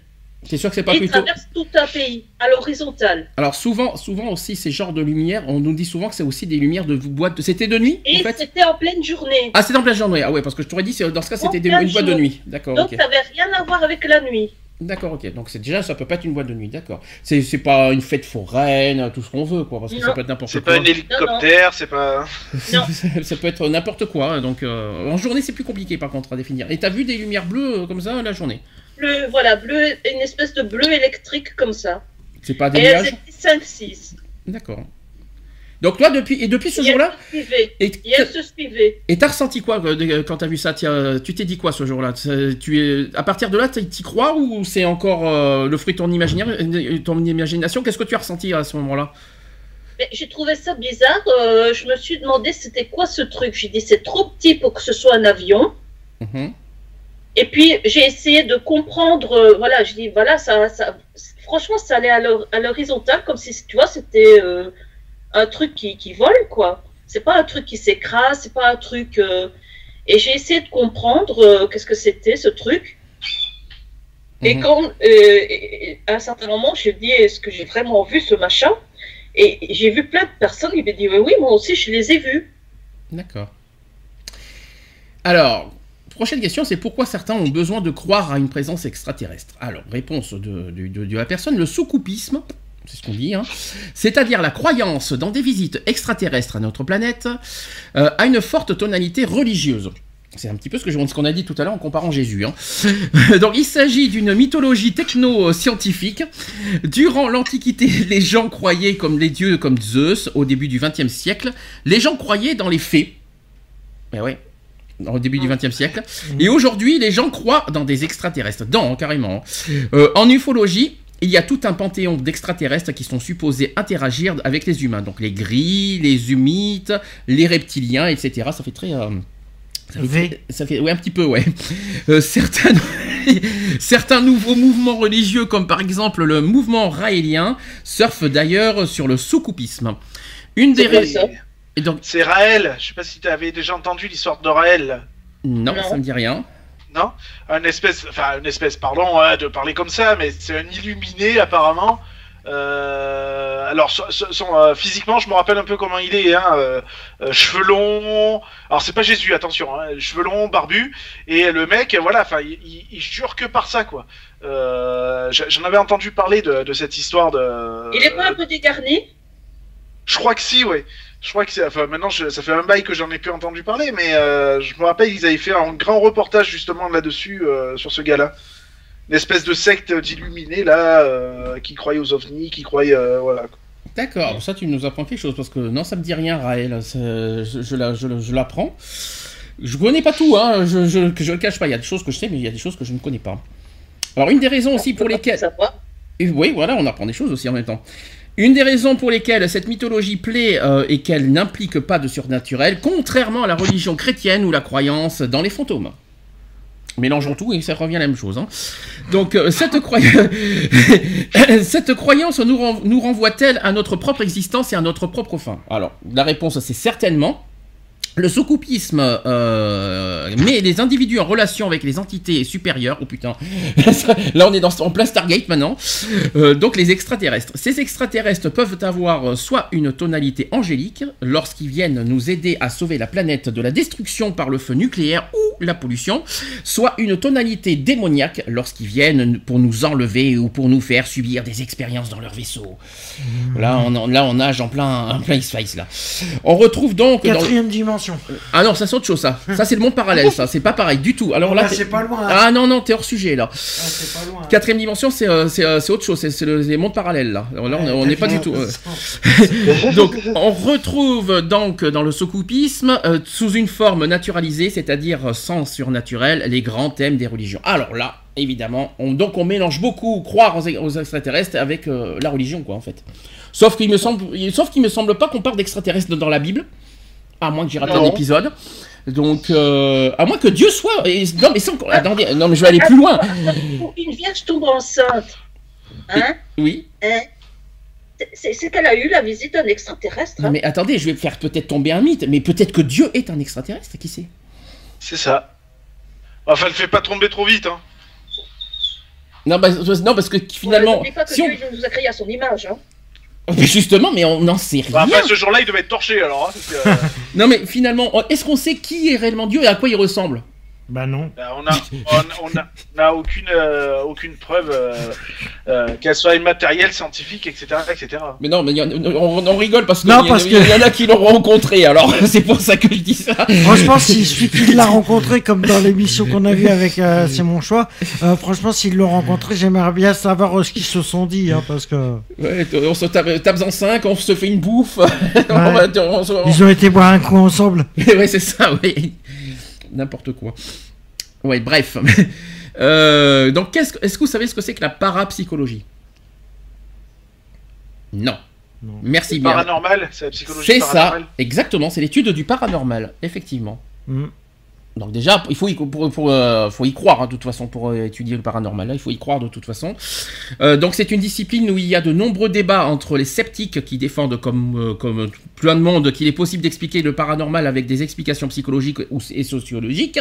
C'est sûr que c'est pas et plutôt. traverse tout un pays à l'horizontale. Alors souvent, souvent aussi ces genres de lumières, on nous dit souvent que c'est aussi des lumières de boîtes. de- C'était de nuit Et en fait c'était en pleine journée. Ah, c'est en pleine journée. Ah ouais, parce que je t'aurais dit, c'est- dans ce cas, c'était des- une boîte de nuit. D'accord, Donc ok. ça n'avait rien à voir avec la nuit. D'accord, ok. Donc c'est déjà, ça peut pas être une boîte de nuit, d'accord. C'est c'est pas une fête foraine, tout ce qu'on veut, quoi, parce que ça Non. peut être n'importe C'est quoi. pas un hélicoptère, c'est pas. Non. ça peut être n'importe quoi. hein, Donc euh, en journée, c'est plus compliqué par contre à définir. Et t'as vu des lumières bleues euh, comme ça la journée? Bleu, voilà, bleu, une espèce de bleu électrique comme ça. C'est pas des Et nuages étaient 5-6. D'accord. Donc toi, depuis et depuis ce jour-là, et t'as ressenti quoi euh, quand t'as vu ça Tiens, Tu t'es dit quoi ce jour-là? Tu es à partir de là, t'y crois ou c'est encore euh, le fruit de ton imaginaire, euh, ton imagination? Qu'est-ce que tu as ressenti à ce moment-là? J'ai trouvé ça bizarre. euh, je me suis demandé c'était quoi ce truc? J'ai dit c'est trop petit pour que ce soit un avion. Mhm. Et puis j'ai essayé de comprendre. euh, voilà, je dis voilà, ça, ça, franchement, ça allait à l'hor- à l'horizontale comme si tu vois c'était euh, un truc qui, qui vole quoi. C'est pas un truc qui s'écrase, c'est pas un truc. euh, Et j'ai essayé de comprendre qu'est-ce que c'était ce truc. Et Mhm. quand, et- à un certain moment, je dis est-ce que j'ai vraiment vu ce machin? Et j'ai vu plein de personnes qui m'ont dit oui, oui, moi aussi, je les ai vus. D'accord. Alors, prochaine question, c'est pourquoi certains ont besoin de croire à une présence extraterrestre? Alors, réponse de, de- de- la personne, le soucoupisme, c'est ce qu'on dit, hein, c'est-à-dire la croyance dans des visites extraterrestres à notre planète, euh, a une forte tonalité religieuse. C'est un petit peu ce qu'on a dit tout à l'heure en comparant Jésus. hein. Donc il s'agit d'une mythologie techno-scientifique. Durant l'Antiquité, les gens croyaient comme les dieux comme Zeus au début du XXe siècle. Les gens croyaient dans les fées. Eh ouais. Au début du XXe siècle. Et aujourd'hui, les gens croient dans des extraterrestres. Dans, carrément. Euh, en ufologie, il y a tout un panthéon d'extraterrestres qui sont supposés interagir avec les humains. Donc les gris, les humites, les reptiliens, etc. Ça fait très... euh, ça fait, ça fait ouais un petit peu ouais. Euh, certains certains nouveaux mouvements religieux comme par exemple le mouvement raélien surfent d'ailleurs sur le soukoupisme. Une des C'est quoi ra- ça? Et donc C'est Raël. Je sais pas si tu avais déjà entendu l'histoire de Raël. non, Non. ça me dit rien. Non? Un espèce, enfin une espèce, pardon hein, de parler comme ça, mais c'est un illuminé apparemment. Euh, alors son- son- son, euh, physiquement, je me rappelle un peu comment il est. Hein, euh, euh, cheveux longs. Alors c'est pas Jésus, attention. Hein, cheveux longs, barbu. Et le mec, voilà, enfin, il, il- il jure que par ça, quoi. Euh, J'en avais entendu parler de, de cette histoire de. Il est pas un peu dégarni? Je crois que si, ouais. Je crois que c'est. Enfin, maintenant, je- ça fait un bail que j'en ai plus entendu parler, mais euh, je me rappelle, ils avaient fait un grand reportage justement là-dessus, euh, sur ce gars-là. Une espèce de secte d'illuminés, là, euh, qui croyaient aux ovnis, qui croyaient. euh, voilà. D'accord, ça tu nous apprends quelque chose parce que non, ça me dit rien, Raël. Je, je, la- je, je l'apprends. Je connais pas tout, hein. Je, je, le cache pas. Il y a des choses que je sais, mais il y a des choses que je ne connais pas. Alors une des raisons aussi pour lesquelles oui, voilà, on apprend des choses aussi en même temps. Une des raisons pour lesquelles cette mythologie plaît euh, et qu'elle n'implique pas de surnaturel, contrairement à la religion chrétienne ou la croyance dans les fantômes. Mélangeons tout et ça revient à la même chose. hein. Donc euh, cette, croyance, nous renvoie-t-elle à notre propre existence et à notre propre fin? Alors la réponse c'est certainement. Le soukoupisme euh, met les individus en relation avec les entités supérieures. Oh putain, là on est dans, en plein Stargate maintenant. Euh, donc les extraterrestres. Ces extraterrestres peuvent avoir soit une tonalité angélique lorsqu'ils viennent nous aider à sauver la planète de la destruction par le feu nucléaire ou la pollution, soit une tonalité démoniaque lorsqu'ils viennent pour nous enlever ou pour nous faire subir des expériences dans leur vaisseau. Là on, nage en plein, X-Files. On retrouve donc. Quatrième Ah non, ça c'est autre chose ça. Ça c'est le monde parallèle ça, c'est pas pareil du tout. Alors là, Là, c'est pas loin. hein. ah non non, t'es hors sujet là. Ah, c'est pas loin. Quatrième dimension, c'est euh, euh, autre chose, c'est le- les mondes parallèles là. Alors là, on- on n'est pas du tout. euh. Donc, on retrouve donc dans le sokoupisme, euh, sous une forme naturalisée, c'est-à-dire sans surnaturel, les grands thèmes des religions. Alors là, évidemment, on, donc on mélange beaucoup croire aux, aux extraterrestres avec euh, la religion, quoi, en fait. Sauf qu'il me semble, sauf qu'il me semble pas qu'on parle d'extraterrestres dans la Bible, à moins que j'ai raté un épisode. Donc, euh, à moins que Dieu soit. et- non, mais sans. Attendez, non, mais je vais aller plus loin. Pour Une vierge tombe enceinte. Hein Oui. Hein C'est qu'elle a eu la visite d'un extraterrestre. hein. Mais attendez, je vais faire peut-être tomber un mythe, mais peut-être que Dieu est un extraterrestre, qui sait? C'est ça. Enfin, le fait pas tomber trop vite, hein. non, bah, non, parce que finalement, N'oublie pas que si on- Dieu il nous a créé à son image. Hein. Mais justement, mais on n'en sait Enfin, rien. après, ce jour-là, il devait être torché, alors. hein, que, euh, Non, mais finalement, est-ce qu'on sait qui est réellement Dieu et à quoi il ressemble? Bah non. bah, on a, on, on a, on a aucune, euh, aucune preuve euh, euh, qu'elle soit immatérielle, scientifique, etc., etc. Mais non, mais y en- on, on rigole parce qu'il Non, y, que- y en a qui l'ont rencontré, alors c'est pour ça que je dis ça. Franchement, s'il suffit de la rencontrer comme dans l'émission qu'on a vue avec euh, C'est mon choix, euh, franchement, s'ils l'ont rencontré, j'aimerais bien savoir ce qu'ils se sont dit, hein, parce que Ouais, on se tape, tape en 5, on se fait une bouffe. on va- on se- on- ils ont été boire un coup ensemble. ouais, c'est ça, oui. N'importe quoi. Ouais, bref. Euh, donc, qu'est-ce que- est-ce que vous savez ce que c'est que la parapsychologie? Non. Non. Merci bien. Paranormal, c'est la psychologie C'est ça, exactement, c'est l'étude du paranormal, effectivement. Mm. Donc déjà, il faut y, croire, de toute façon, pour étudier le paranormal, il faut y croire de toute façon. Donc c'est une discipline où il y a de nombreux débats entre les sceptiques qui défendent, comme, euh, comme plein de monde, qu'il est possible d'expliquer le paranormal avec des explications psychologiques et sociologiques.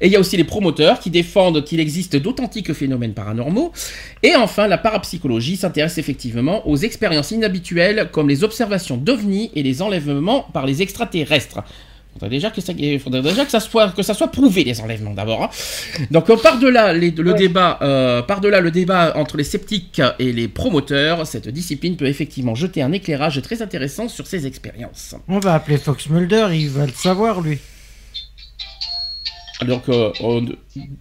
Et il y a aussi les promoteurs qui défendent qu'il existe d'authentiques phénomènes paranormaux. Et enfin, la parapsychologie s'intéresse effectivement aux expériences inhabituelles comme les observations d'ovnis et les enlèvements par les extraterrestres. Faudrait déjà que ça, faudrait déjà que ça soit que ça soit prouvé les enlèvements d'abord. hein. Donc euh, les- le Ouais. débat, euh, par-delà le débat entre les sceptiques et les promoteurs, cette discipline peut effectivement jeter un éclairage très intéressant sur ces expériences. On va appeler Fox Mulder, il va le savoir, lui. Donc, euh, on-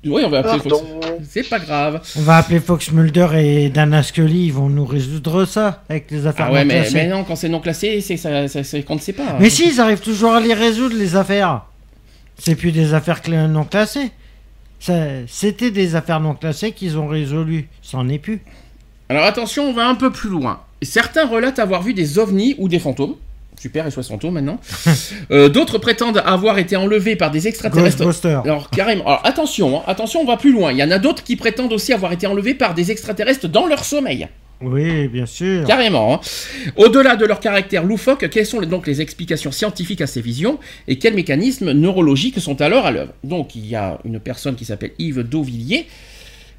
oui, on va appeler Fox. C'est pas grave. On va appeler Fox Mulder et Dana Scully, ils vont nous résoudre ça avec les affaires Ah ouais, non mais, classées. mais non, quand c'est non classé, c'est ça, qu'on ne sait pas. Mais si, ils arrivent toujours à les résoudre, les affaires. C'est plus des affaires non classées. C'était des affaires non classées qu'ils ont résolues. C'en est plus. Alors attention, on va un peu plus loin. Certains relatent avoir vu des ovnis ou des fantômes. Super, SOS fantômes maintenant. Euh, D'autres prétendent avoir été enlevés par des extraterrestres. Alors carrément. Alors attention, hein, attention, on va plus loin. Il y en a d'autres qui prétendent aussi avoir été enlevés par des extraterrestres dans leur sommeil. Oui, bien sûr. Carrément. hein. Au-delà de leur caractère loufoque, quelles sont donc les explications scientifiques à ces visions et quels mécanismes neurologiques sont alors à l'œuvre? Donc il y a une personne qui s'appelle Yves Dauvillier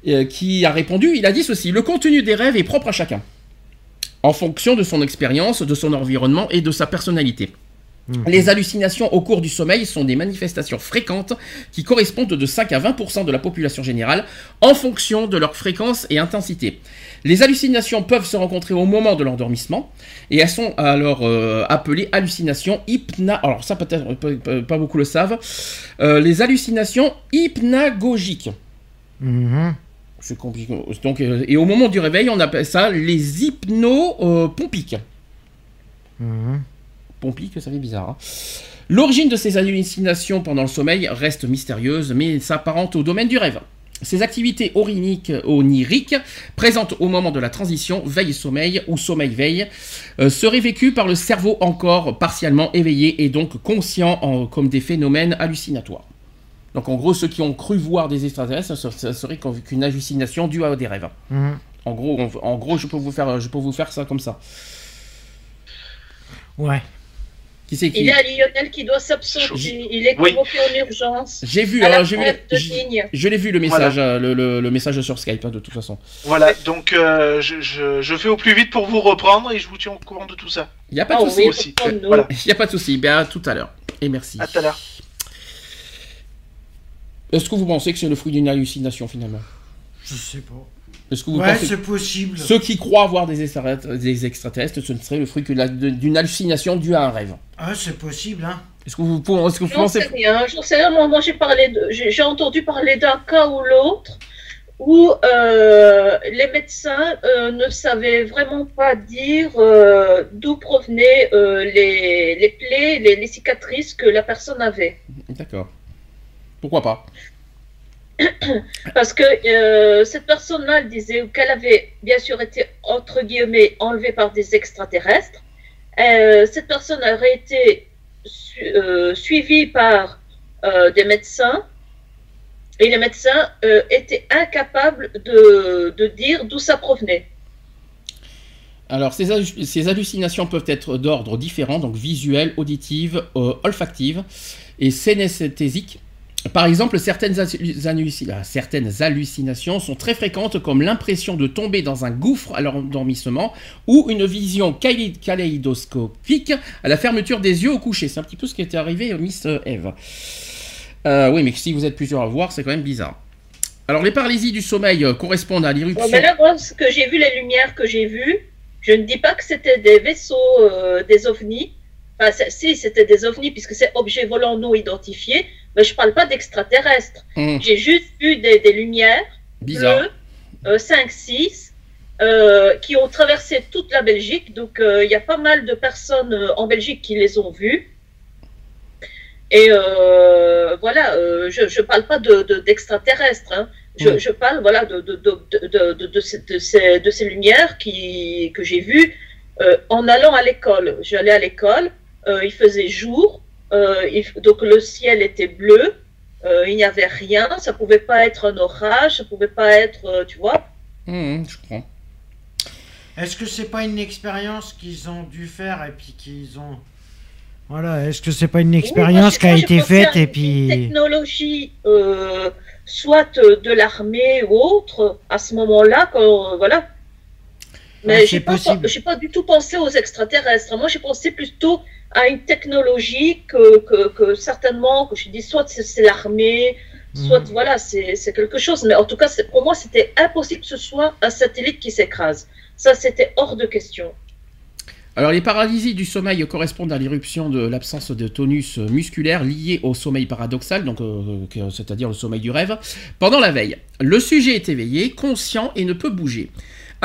euh, qui a répondu, il a dit ceci, le contenu des rêves est propre à chacun, en fonction de son expérience, de son environnement et de sa personnalité. Les hallucinations au cours du sommeil sont des manifestations fréquentes qui correspondent de 5 à 20% de la population générale en fonction de leur fréquence et intensité. Les hallucinations peuvent se rencontrer au moment de l'endormissement et elles sont alors euh, appelées hallucinations hypna. Alors ça peut-être peu- peu- pas beaucoup le savent. Euh, les hallucinations hypnagogiques. Mhm. C'est compliqué. Donc euh, et au moment du réveil, on appelle ça les hypnopompiques. Mhm. Pompique, ça fait bizarre. hein. L'origine de ces hallucinations pendant le sommeil reste mystérieuse, mais s'apparente au domaine du rêve. Ces activités oriniques, oniriques, présentes au moment de la transition veille-sommeil ou sommeil-veille, euh, seraient vécues par le cerveau encore partiellement éveillé et donc conscient en- comme des phénomènes hallucinatoires. Donc en gros, ceux qui ont cru voir des extraterrestres, ça, serait qu'une hallucination due à des rêves. Mhm. En gros, on- en gros, je peux vous faire, je peux vous faire ça comme ça. Ouais. Qui c'est qui Il y a Lionel qui doit s'absenter. Il est Oui. convoqué en urgence. J'ai vu, euh, j'ai vu, je- l'ai vu le message, euh, le, le- le message sur Skype hein, de toute façon. Voilà, donc euh, je, je, je fais au plus vite pour vous reprendre et je vous tiens au courant de tout ça. Il y a pas Ah de souci. oui. Voilà. Il y a pas de souci. Ben à tout à l'heure. Et merci. À tout à l'heure. Est-ce que vous pensez que c'est le fruit d'une hallucination finalement? Je sais pas. Est-ce que vous Ouais, pensez c'est possible. ceux qui croient voir des extraterrestres, des extraterrestres, ce ne serait le fruit que la- de- d'une hallucination due à un rêve Ah, c'est possible, hein. Est-ce que vous, est-ce que vous pensez sais rien, j'en sais rien. Moi, moi, j'ai parlé de, j'ai j'ai entendu parler d'un cas ou l'autre où euh, les médecins euh, ne savaient vraiment pas dire euh, d'où provenaient euh, les, les plaies, les, les cicatrices que la personne avait. D'accord. Pourquoi pas? Parce que euh, cette personne-là elle disait qu'elle avait bien sûr été, entre guillemets, enlevée par des extraterrestres. Euh, cette personne aurait été su- euh, suivie par des médecins. Et les médecins étaient incapables de, de dire d'où ça provenait. Alors, ces, hallu- ces hallucinations peuvent être d'ordre différent, donc visuelles, auditives, olfactives et synesthésiques. Par exemple, ah, certaines hallucinations sont très fréquentes, comme l'impression de tomber dans un gouffre à l'endormissement ou une vision kalé- kaléidoscopique à la fermeture des yeux au coucher. C'est un petit peu ce qui était arrivé à Miss euh, Eve. Euh, oui, mais si vous êtes plusieurs à voir, c'est quand même bizarre. Alors, les paralysies du sommeil euh, correspondent à Bon, l'irruption. mais là, moi, ce que j'ai vu, les lumières que j'ai vues, je ne dis pas que c'était des vaisseaux, euh, des ovnis. Enfin, si, c'était des ovnis, puisque c'est objets volants non identifiés, mais je parle pas d'extraterrestres. Hum, J'ai juste vu des, des lumières bizarre. bleues, euh, 5, 6, euh, qui ont traversé toute la Belgique. Donc, euh, il y a pas mal de personnes euh, en Belgique qui les ont vues. Et euh, voilà, euh, je ne parle pas de- de- d'extraterrestres. hein. Je, Mm. je parle voilà, de, ces, lumières qui, que j'ai vues euh, en allant à l'école. J'allais à l'école, euh, il faisait jour, euh, il- donc le ciel était bleu, euh, il n'y avait rien, ça pouvait pas être un orage, ça pouvait pas être, euh, tu vois. Hum, hum, je comprends. Est-ce que c'est pas une expérience qu'ils ont dû faire et puis qu'ils ont. Voilà, est-ce que c'est pas une expérience Oui, qui a été faite et une puis. Technologie, euh, soit euh, de l'armée ou autre, à ce moment-là, quand, euh, voilà. Mais j'ai c'est pas, du tout pensé aux extraterrestres. Moi, j'ai pensé plutôt à une technologie que, que, que certainement, que je dis, soit c'est, l'armée, soit Mhm. voilà, c'est, quelque chose. Mais en tout cas, pour moi, c'était impossible que ce soit un satellite qui s'écrase. Ça, c'était hors de question. Alors les paralysies du sommeil correspondent à l'éruption de l'absence de tonus musculaire lié au sommeil paradoxal, donc euh, c'est-à-dire le sommeil du rêve, pendant la veille. Le sujet est éveillé, conscient et ne peut bouger.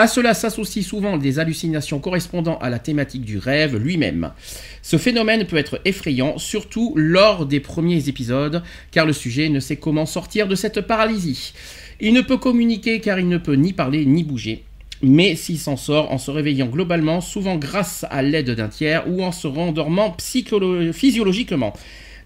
À cela s'associent souvent des hallucinations correspondant à la thématique du rêve lui-même. Ce phénomène peut être effrayant, surtout lors des premiers épisodes, car le sujet ne sait comment sortir de cette paralysie. Il ne peut communiquer car il ne peut ni parler ni bouger. Mais s'il s'en sort en se réveillant globalement, souvent grâce à l'aide d'un tiers ou en se rendormant physiologiquement.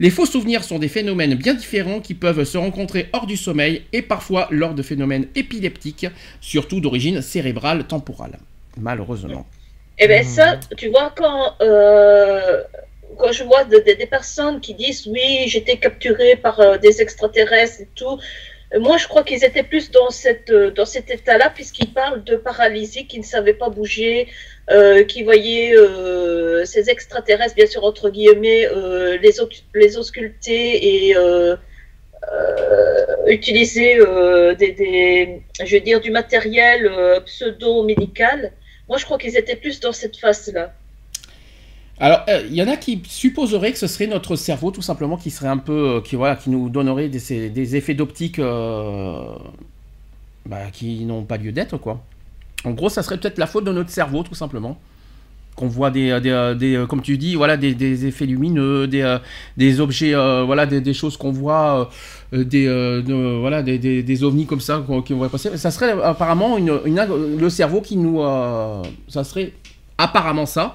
Les faux souvenirs sont des phénomènes bien différents qui peuvent se rencontrer hors du sommeil et parfois lors de phénomènes épileptiques, surtout d'origine cérébrale temporale. Malheureusement. Eh bien, ça, tu vois, quand, euh, quand je vois de- de- des personnes qui disent oui, j'étais capturé par euh, des extraterrestres et tout, moi je crois qu'ils étaient plus dans, cette, euh, dans cet état-là, puisqu'ils parlent de paralysie, qui ne savaient pas bouger, euh, qui voyaient euh, ces extraterrestres, bien sûr, entre guillemets, euh, les, les ausculter et. euh, euh, utiliser euh, des, des, je veux dire, du matériel euh, pseudo-médical. Moi, je crois qu'ils étaient plus dans cette phase-là. Alors, euh, il y en a qui supposeraient que ce serait notre cerveau, tout simplement, qui serait un peu, euh, qui voilà, qui nous donnerait des, effets d'optique euh, bah, qui n'ont pas lieu d'être, quoi. En gros, ça serait peut-être la faute de notre cerveau, tout simplement. Qu'on voit des, des, comme tu dis, voilà, des, effets lumineux, des, objets, voilà, des, choses qu'on voit, des, de- voilà, des, ovnis comme ça qu'on- qui vont passer. Ça serait apparemment une, le cerveau qui nous, ça serait apparemment ça.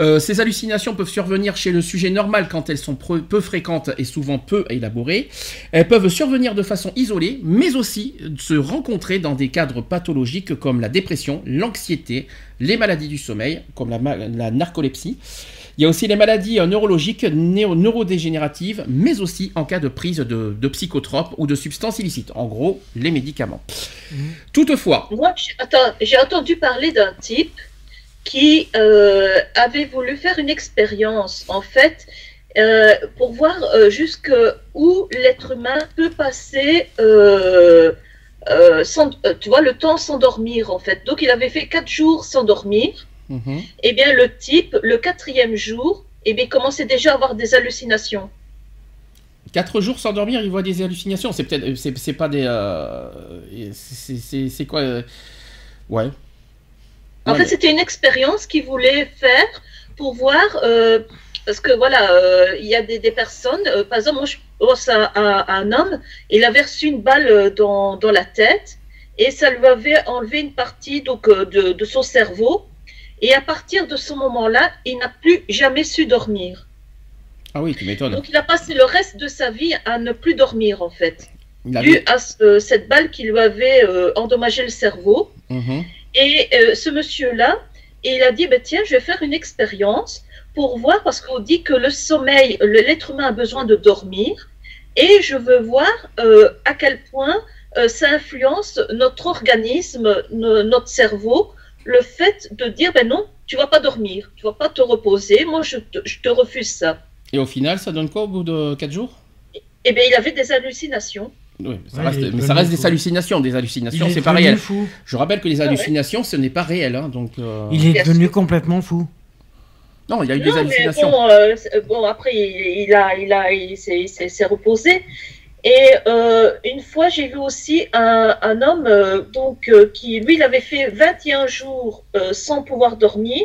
Euh, ces hallucinations peuvent survenir chez le sujet normal quand elles sont peu fréquentes et souvent peu élaborées. Elles peuvent survenir de façon isolée, mais aussi se rencontrer dans des cadres pathologiques comme la dépression, l'anxiété, les maladies du sommeil, comme la, narcolepsie. Il y a aussi les maladies euh, neurologiques, néo- neurodégénératives, mais aussi en cas de prise de, de psychotropes ou de substances illicites. En gros, les médicaments. Toutefois, Moi, j'ai entendu parler d'un type qui euh, avait voulu faire une expérience, en fait, euh, pour voir euh, jusqu'où l'être humain peut passer, sans, tu vois, le temps sans dormir, en fait. Donc, il avait fait quatre jours sans dormir. Mhm. Eh bien, le type, le quatrième jour, eh bien, commençait déjà à avoir des hallucinations. Quatre jours sans dormir, il voit des hallucinations. C'est peut-être, c'est, pas des, euh, c'est, quoi euh, Ouais. En fait, c'était une expérience qu'il voulait faire pour voir, euh, parce que voilà, euh, il y a des, des personnes, euh, par exemple, moi je pense à, à- à un homme, il avait reçu une balle dans, dans la tête et ça lui avait enlevé une partie donc, de, de son cerveau. Et à partir de ce moment-là, il n'a plus jamais su dormir. Ah oui, tu m'étonnes. Donc il a passé le reste de sa vie à ne plus dormir en fait, dû à ce- cette balle qui lui avait endommagé le cerveau. Mhm. Et euh, ce monsieur-là, il a dit, bah, tiens, je vais faire une expérience pour voir, parce qu'on dit que le sommeil, l'être humain a besoin de dormir, et je veux voir euh, à quel point euh, ça influence notre organisme, no- notre cerveau, le fait de dire, ben non, tu vas pas dormir, tu vas pas te reposer, moi je te, je te refuse ça. Et au final, ça donne quoi au bout de 4 jours? Eh bien, il avait des hallucinations. Oui, mais ça Ouais, reste, mais ça des hallucinations. Des hallucinations, est c'est pas devenu réel. fou. Je rappelle que les ouais. hallucinations, ce n'est pas réel. hein, donc, euh, Il est devenu complètement fou. Non, il y a eu des Non, hallucinations. bon, euh, bon, après, il, il a, il a, il s'est- il s'est s'est reposé. Et euh, une fois, j'ai vu aussi un, un homme euh, donc euh, qui, lui, il avait fait 21 jours euh, sans pouvoir dormir.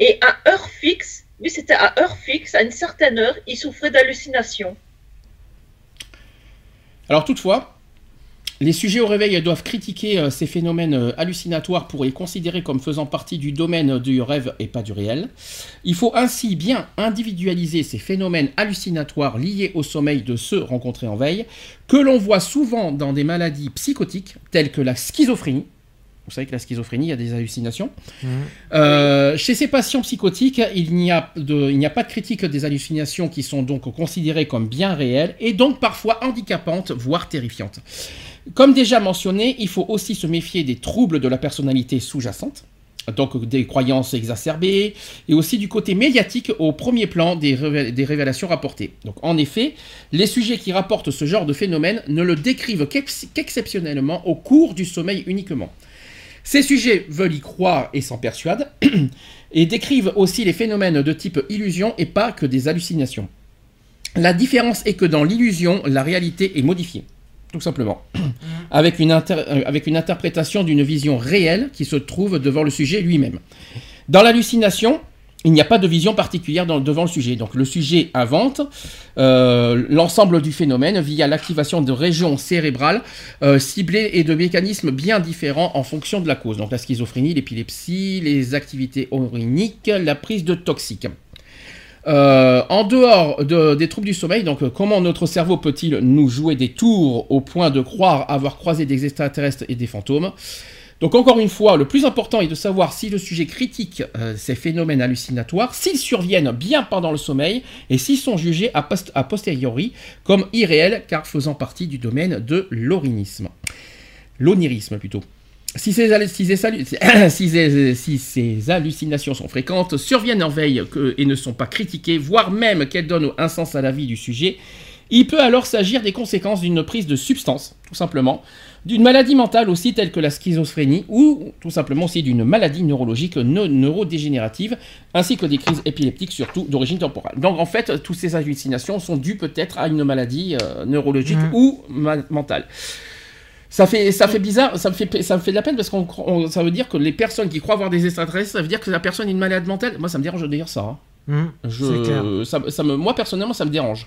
Et à heure fixe, lui, c'était à heure fixe, à une certaine heure, il souffrait d'hallucinations. Alors toutefois, les sujets au réveil doivent critiquer euh, ces phénomènes euh, hallucinatoires pour les considérer comme faisant partie du domaine du rêve et pas du réel. Il faut ainsi bien individualiser ces phénomènes hallucinatoires liés au sommeil de ceux rencontrés en veille, que l'on voit souvent dans des maladies psychotiques telles que la schizophrénie. Vous savez que la schizophrénie, il y a des hallucinations. Euh, chez ces patients psychotiques, il n'y a, de- il n'y a pas de critique des hallucinations qui sont donc considérées comme bien réelles et donc parfois handicapantes, voire terrifiantes. Comme déjà mentionné, il faut aussi se méfier des troubles de la personnalité sous-jacente, donc des croyances exacerbées, et aussi du côté médiatique au premier plan des, révé- des révélations rapportées. Donc en effet, les sujets qui rapportent ce genre de phénomène ne le décrivent qu'ex- qu'exceptionnellement au cours du sommeil uniquement. Ces sujets veulent y croire et s'en persuadent, et décrivent aussi les phénomènes de type illusion et pas que des hallucinations. La différence est que dans l'illusion, la réalité est modifiée, tout simplement, avec une, inter- euh, avec une interprétation d'une vision réelle qui se trouve devant le sujet lui-même. Dans l'hallucination, il n'y a pas de vision particulière devant le sujet. Donc le sujet invente euh, l'ensemble du phénomène via l'activation de régions cérébrales euh, ciblées et de mécanismes bien différents en fonction de la cause. Donc la schizophrénie, l'épilepsie, les activités oriniques, la prise de toxiques. Euh, en dehors de- des troubles du sommeil, donc comment notre cerveau peut-il nous jouer des tours au point de croire avoir croisé des extraterrestres et des fantômes? Donc encore une fois, le plus important est de savoir si le sujet critique euh, ces phénomènes hallucinatoires, s'ils surviennent bien pendant le sommeil et s'ils sont jugés a, post- a posteriori comme irréels car faisant partie du domaine de l'orinisme. L'onirisme plutôt. Si ces, hallucinations sont fréquentes, surviennent en veille et ne sont pas critiquées, voire même qu'elles donnent un sens à la vie du sujet, il peut alors s'agir des conséquences d'une prise de substance, tout simplement, d'une maladie mentale aussi telle que la schizophrénie, ou tout simplement aussi d'une maladie neurologique no- neurodégénérative, ainsi que des crises épileptiques surtout d'origine temporale. Donc en fait, toutes ces hallucinations sont dues peut-être à une maladie euh, neurologique Mhm. ou mentale. Ça fait, ça fait bizarre, ça me fait, ça me fait de la peine parce on- ça veut dire que les personnes qui croient voir des extraterrestres, ça veut dire que la personne est une malade mentale. Moi, ça me dérange de dire ça. hein. Hum, Je- clair. ça, ça me, moi personnellement, ça me dérange.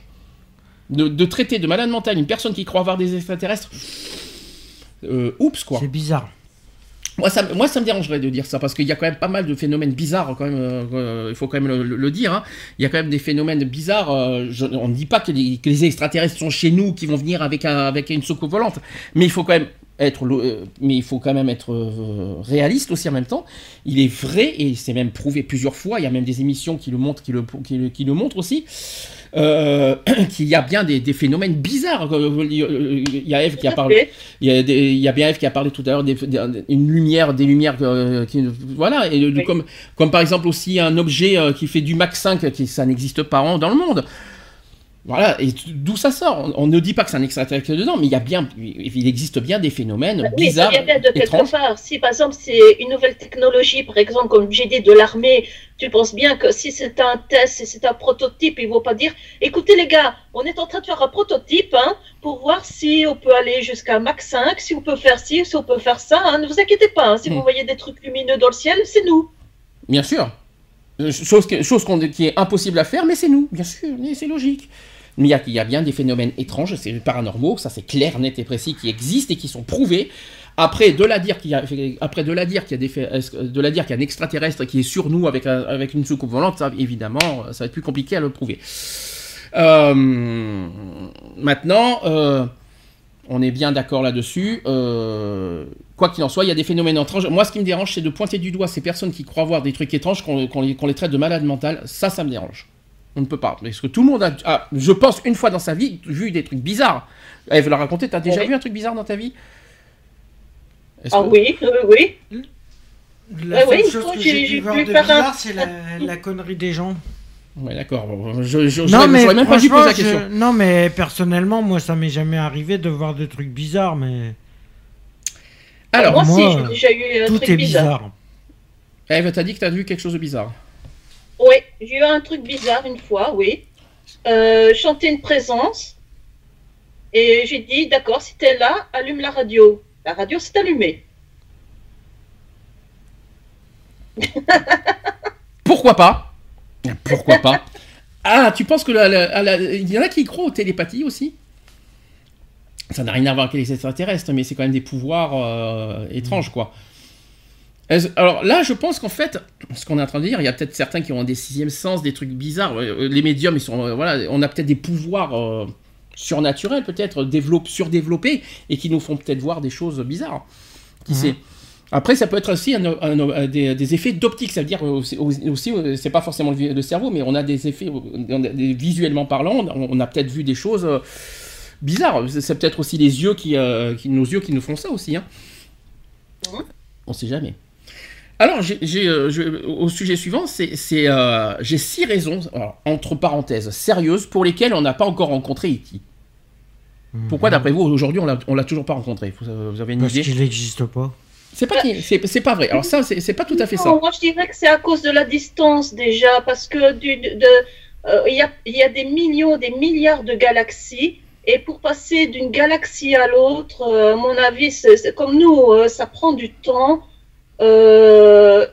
De, de traiter de malade mental une personne qui croit voir des extraterrestres. Euh, oups quoi. C'est bizarre. Moi ça, me- moi ça me dérangerait de dire ça parce qu'il y a quand même pas mal de phénomènes bizarres quand même. euh, il faut quand même le, le- le dire. hein. Il y a quand même des phénomènes bizarres. euh, je- on ne dit pas que les, que les extraterrestres sont chez nous, qui vont venir avec un, avec une soucoupe volante, mais il faut quand même être, euh, mais il faut quand même être euh, réaliste aussi en même temps. Il est vrai et c'est même prouvé plusieurs fois. Il y a même des émissions qui le montrent, qui le, qui le, qui le montrent aussi. euh, qu'il y a bien des, des phénomènes bizarres. Euh, Il y a Eve qui a parlé, il y, a des- il y a bien Eve qui a parlé tout à l'heure des- des- une lumière, des lumières euh, qui, voilà, et de- Oui. comme, comme par exemple aussi un objet qui fait du Mach 5, qui ça n'existe pas dans le monde. Voilà, et d'où ça sort? On, on ne dit pas que c'est un extraterrestre dedans, mais il y a bien, il existe bien des phénomènes Oui, bizarres, ça vient bien de quelque étranges. part. Si par exemple c'est une nouvelle technologie, par exemple, comme j'ai dit, de l'armée, tu penses bien que si c'est un test, si c'est un prototype, ils vont pas dire écoutez les gars, on est en train de faire un prototype hein, pour voir si on peut aller jusqu'à Mach 5, si on peut faire ci, si on peut faire ça. hein. Ne vous inquiétez pas, hein. si Hmm. vous voyez des trucs lumineux dans le ciel, c'est nous. Bien sûr. Euh, Chose, que- chose qu'on- qui est impossible à faire, mais c'est nous, bien sûr, c'est logique. Mais il y, a, bien des phénomènes étranges, c'est paranormaux, ça c'est clair, net et précis, qui existent et qui sont prouvés. Après, de la dire qu'il y a, après de dire qu'il y a des de dire qu'il y a un extraterrestre qui est sur nous avec, un- avec une soucoupe volante, évidemment, ça va être plus compliqué à le prouver. Euh, maintenant, euh, on est bien d'accord là-dessus. euh, quoi qu'il en soit, il y a des phénomènes étranges. Moi, ce qui me dérange, c'est de pointer du doigt ces personnes qui croient voir des trucs étranges, qu'on les traite de malades mentales. Ça, ça me dérange. On ne peut pas. Parce que tout le monde a, a, je pense, une fois dans sa vie, vu des trucs bizarres. Elle veut la raconter. T'as déjà Oui. vu un truc bizarre dans ta vie? Ah que- oui, oui, oui. La seule oui, chose que j'ai- pu voir de faire un- bizarre, c'est la, la connerie des gens. Ouais, d'accord. Bon, Je, je, non, mais j'aurais même pas dû poser la franchement, question. je- non, mais personnellement, moi, ça m'est jamais arrivé de voir des trucs bizarres, mais Alors, moi, moi, aussi, j'ai déjà eu un tout truc est bizarre. bizarre. Eve, t'as dit que t'as vu quelque chose de bizarre. Oui, j'ai eu un truc bizarre une fois, oui. Euh, chanter une présence. Et j'ai dit, d'accord, si t'es là, allume la radio. La radio s'est allumée. Pourquoi pas? Pourquoi pas? Ah, tu penses que la- la- la- il y en a qui croient aux télépathies aussi? Ça n'a rien à voir avec les extraterrestres, mais c'est quand même des pouvoirs euh, étranges, quoi. Alors là, je pense qu'en fait, ce qu'on est en train de dire, il y a peut-être certains qui ont des sixièmes sens, des trucs bizarres. Euh, Les médiums, ils sont, euh, voilà, on a peut-être des pouvoirs euh, surnaturels, peut-être surdéveloppés, et qui nous font peut-être voir des choses bizarres. Qui Mhm. sait? Après, ça peut être aussi un- un- un- des, des effets d'optique, ça veut dire euh, aussi, aussi, euh, c'est pas forcément le, cerveau, mais on a des effets, euh, on a des- visuellement parlant, on, a peut-être vu des choses euh, bizarres. C'est peut-être aussi les yeux qui, euh, qui- nos yeux qui nous font ça aussi. Hein. Mhm. On sait jamais. Alors, euh, je- au sujet suivant, c'est, euh, j'ai six raisons, alors, entre parenthèses, sérieuses, pour lesquelles on n'a pas encore rencontré E.T. Pourquoi, Mhm. d'après vous, aujourd'hui, on l'a, toujours pas rencontré? Vous, vous avez une Parce idée? qu'il n'existe pas. C'est pas, c'est, c'est pas vrai. Alors ça, c'est, pas tout à fait ça. Moi je dirais que c'est à cause de la distance déjà, parce que du, de, euh, il y, a, il y a des millions, des milliards de galaxies, et pour passer d'une galaxie à l'autre, euh, à mon avis, comme nous, euh, ça prend du temps. Euh,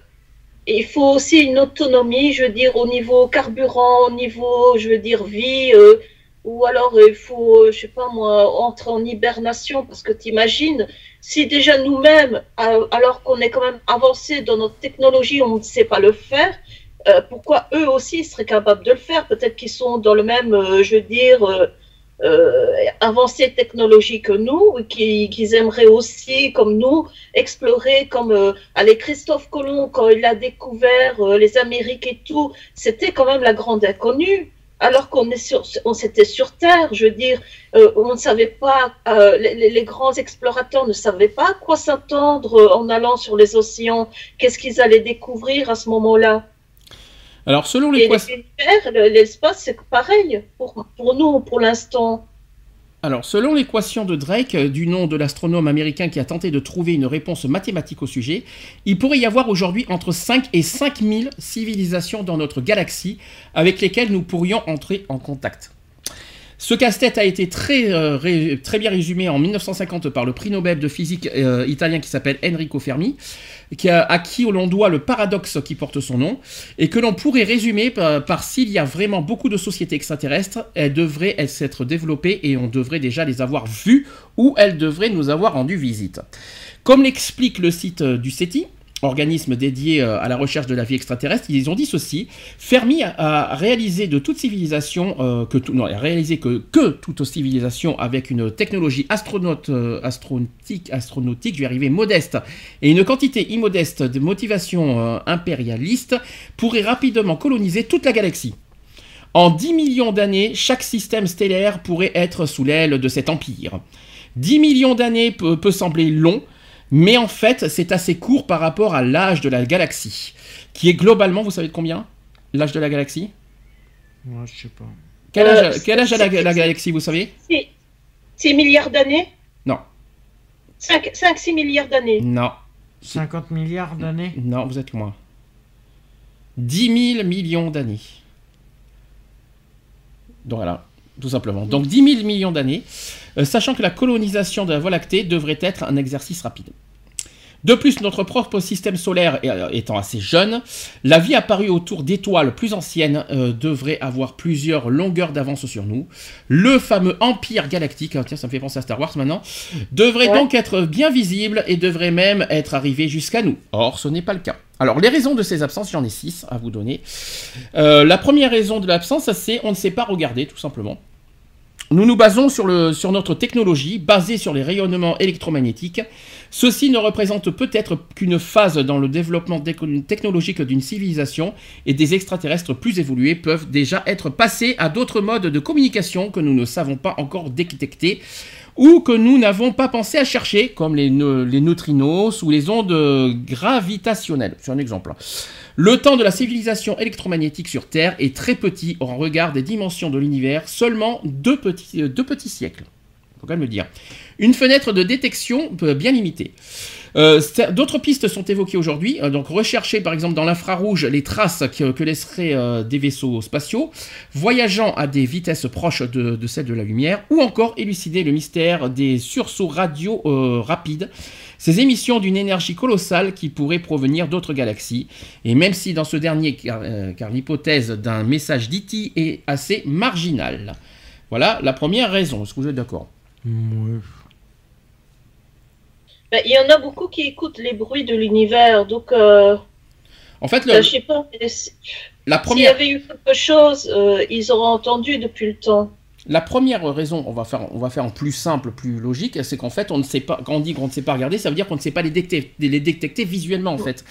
il faut aussi une autonomie, je veux dire, au niveau carburant, au niveau, je veux dire, vie. euh, ou alors il faut, euh, je sais pas moi, entrer en hibernation, parce que t'imagines, si déjà nous-mêmes, alors qu'on est quand même avancé dans notre technologie, on ne sait pas le faire, pourquoi eux aussi seraient capables de le faire? Peut-être qu'ils sont dans le même, je veux dire, euh, euh, avancée technologique que nous, qui- qu'ils aimeraient aussi, comme nous, explorer, comme euh, allez, Christophe Colomb, quand il a découvert euh, les Amériques et tout, c'était quand même la grande inconnue. Alors qu'on est sur, on s'était sur Terre, je veux dire, euh, on ne savait pas, euh, les, les- les grands explorateurs ne savaient pas à quoi s'attendre euh, en allant sur les océans, qu'est-ce qu'ils allaient découvrir à ce moment-là? Alors selon l'espace, c'est pareil pour, pour nous, pour l'instant. alors selon l'équation de Drake, euh, du nom de l'astronome américain qui a tenté de trouver une réponse mathématique au sujet, il pourrait y avoir aujourd'hui entre 5 et 5000 civilisations dans notre galaxie avec lesquelles nous pourrions entrer en contact. Ce casse-tête a été très, euh, bien résumé en 1950 par le prix Nobel de physique euh, italien qui s'appelle Enrico Fermi, à qui l'on doit le paradoxe qui porte son nom, et que l'on pourrait résumer par, s'il y a vraiment beaucoup de sociétés extraterrestres, elles devraient s'être développées et on devrait déjà les avoir vues ou elles devraient nous avoir rendu visite. Comme l'explique le site euh, du SETI, organisme dédié euh, à la recherche de la vie extraterrestre, ils ont dit ceci Fermi a, réalisé de toute civilisation euh, que tout, non, a réalisé que, toute civilisation avec une technologie euh, astronautique, astronautique, je vais arriver modeste et une quantité immodeste de motivation euh, impérialiste pourrait rapidement coloniser toute la galaxie. En 10 millions d'années, chaque système stellaire pourrait être sous l'aile de cet empire. 10 millions d'années peut sembler long, mais en fait, c'est assez court par rapport à l'âge de la galaxie, qui est globalement, vous savez de combien? L'âge de la galaxie? Moi, je sais pas. Quel Euh, âge, quel âge a la galaxie, vous savez? 6 milliards d'années? Non. 5-6 milliards d'années. Non, 50 milliards d'années? Non, vous êtes loin. 10 000 millions d'années. Donc voilà, tout simplement. Donc 10 000 millions d'années, euh, sachant que la colonisation de la Voie lactée devrait être un exercice rapide. De plus, notre propre système solaire euh, étant assez jeune, la vie apparue autour d'étoiles plus anciennes euh, devrait avoir plusieurs longueurs d'avance sur nous. Le fameux empire galactique, ah, tiens, ça me fait penser à Star Wars maintenant, devrait Ouais. donc être bien visible et devrait même être arrivé jusqu'à nous. Or, ce n'est pas le cas. Alors, les raisons de ces absences, j'en ai six à vous donner. Euh, la première raison de l'absence, c'est on ne sait pas regarder, tout simplement. Nous nous basons sur, notre technologie, basée sur les rayonnements électromagnétiques. Ceci ne représente peut-être qu'une phase dans le développement technologique d'une civilisation et des extraterrestres plus évolués peuvent déjà être passés à d'autres modes de communication que nous ne savons pas encore détecter ou que nous n'avons pas pensé à chercher, comme les, neu- les neutrinos ou les ondes gravitationnelles. C'est un exemple. Le temps de la civilisation électromagnétique sur Terre est très petit en regard des dimensions de l'univers, seulement deux petits, euh, deux siècles. Faut quand même le dire. Une fenêtre de détection euh, bien limitée. Euh, D'autres pistes sont évoquées aujourd'hui, donc rechercher par exemple dans l'infrarouge les traces que, laisseraient des vaisseaux spatiaux, voyageant à des vitesses proches de, celles de la lumière, ou encore élucider le mystère des sursauts radio rapides, ces émissions d'une énergie colossale qui pourrait provenir d'autres galaxies, et même si dans ce dernier, car, euh, car l'hypothèse d'un message d'IT est assez marginale. Voilà la première raison, est-ce que vous êtes d'accord? Ouais. Ben, Il y en a beaucoup qui écoutent les bruits de l'univers, donc euh, En fait, ben, le- je sais pas. la S'il y première... avait eu quelque chose, euh, ils auraient entendu depuis le temps. La première raison, on va faire, on va faire en plus simple, plus logique, c'est qu'en fait, on ne sait pas. Quand on dit qu'on ne sait pas regarder, ça veut dire qu'on ne sait pas les détecter, les détecter visuellement, en fait.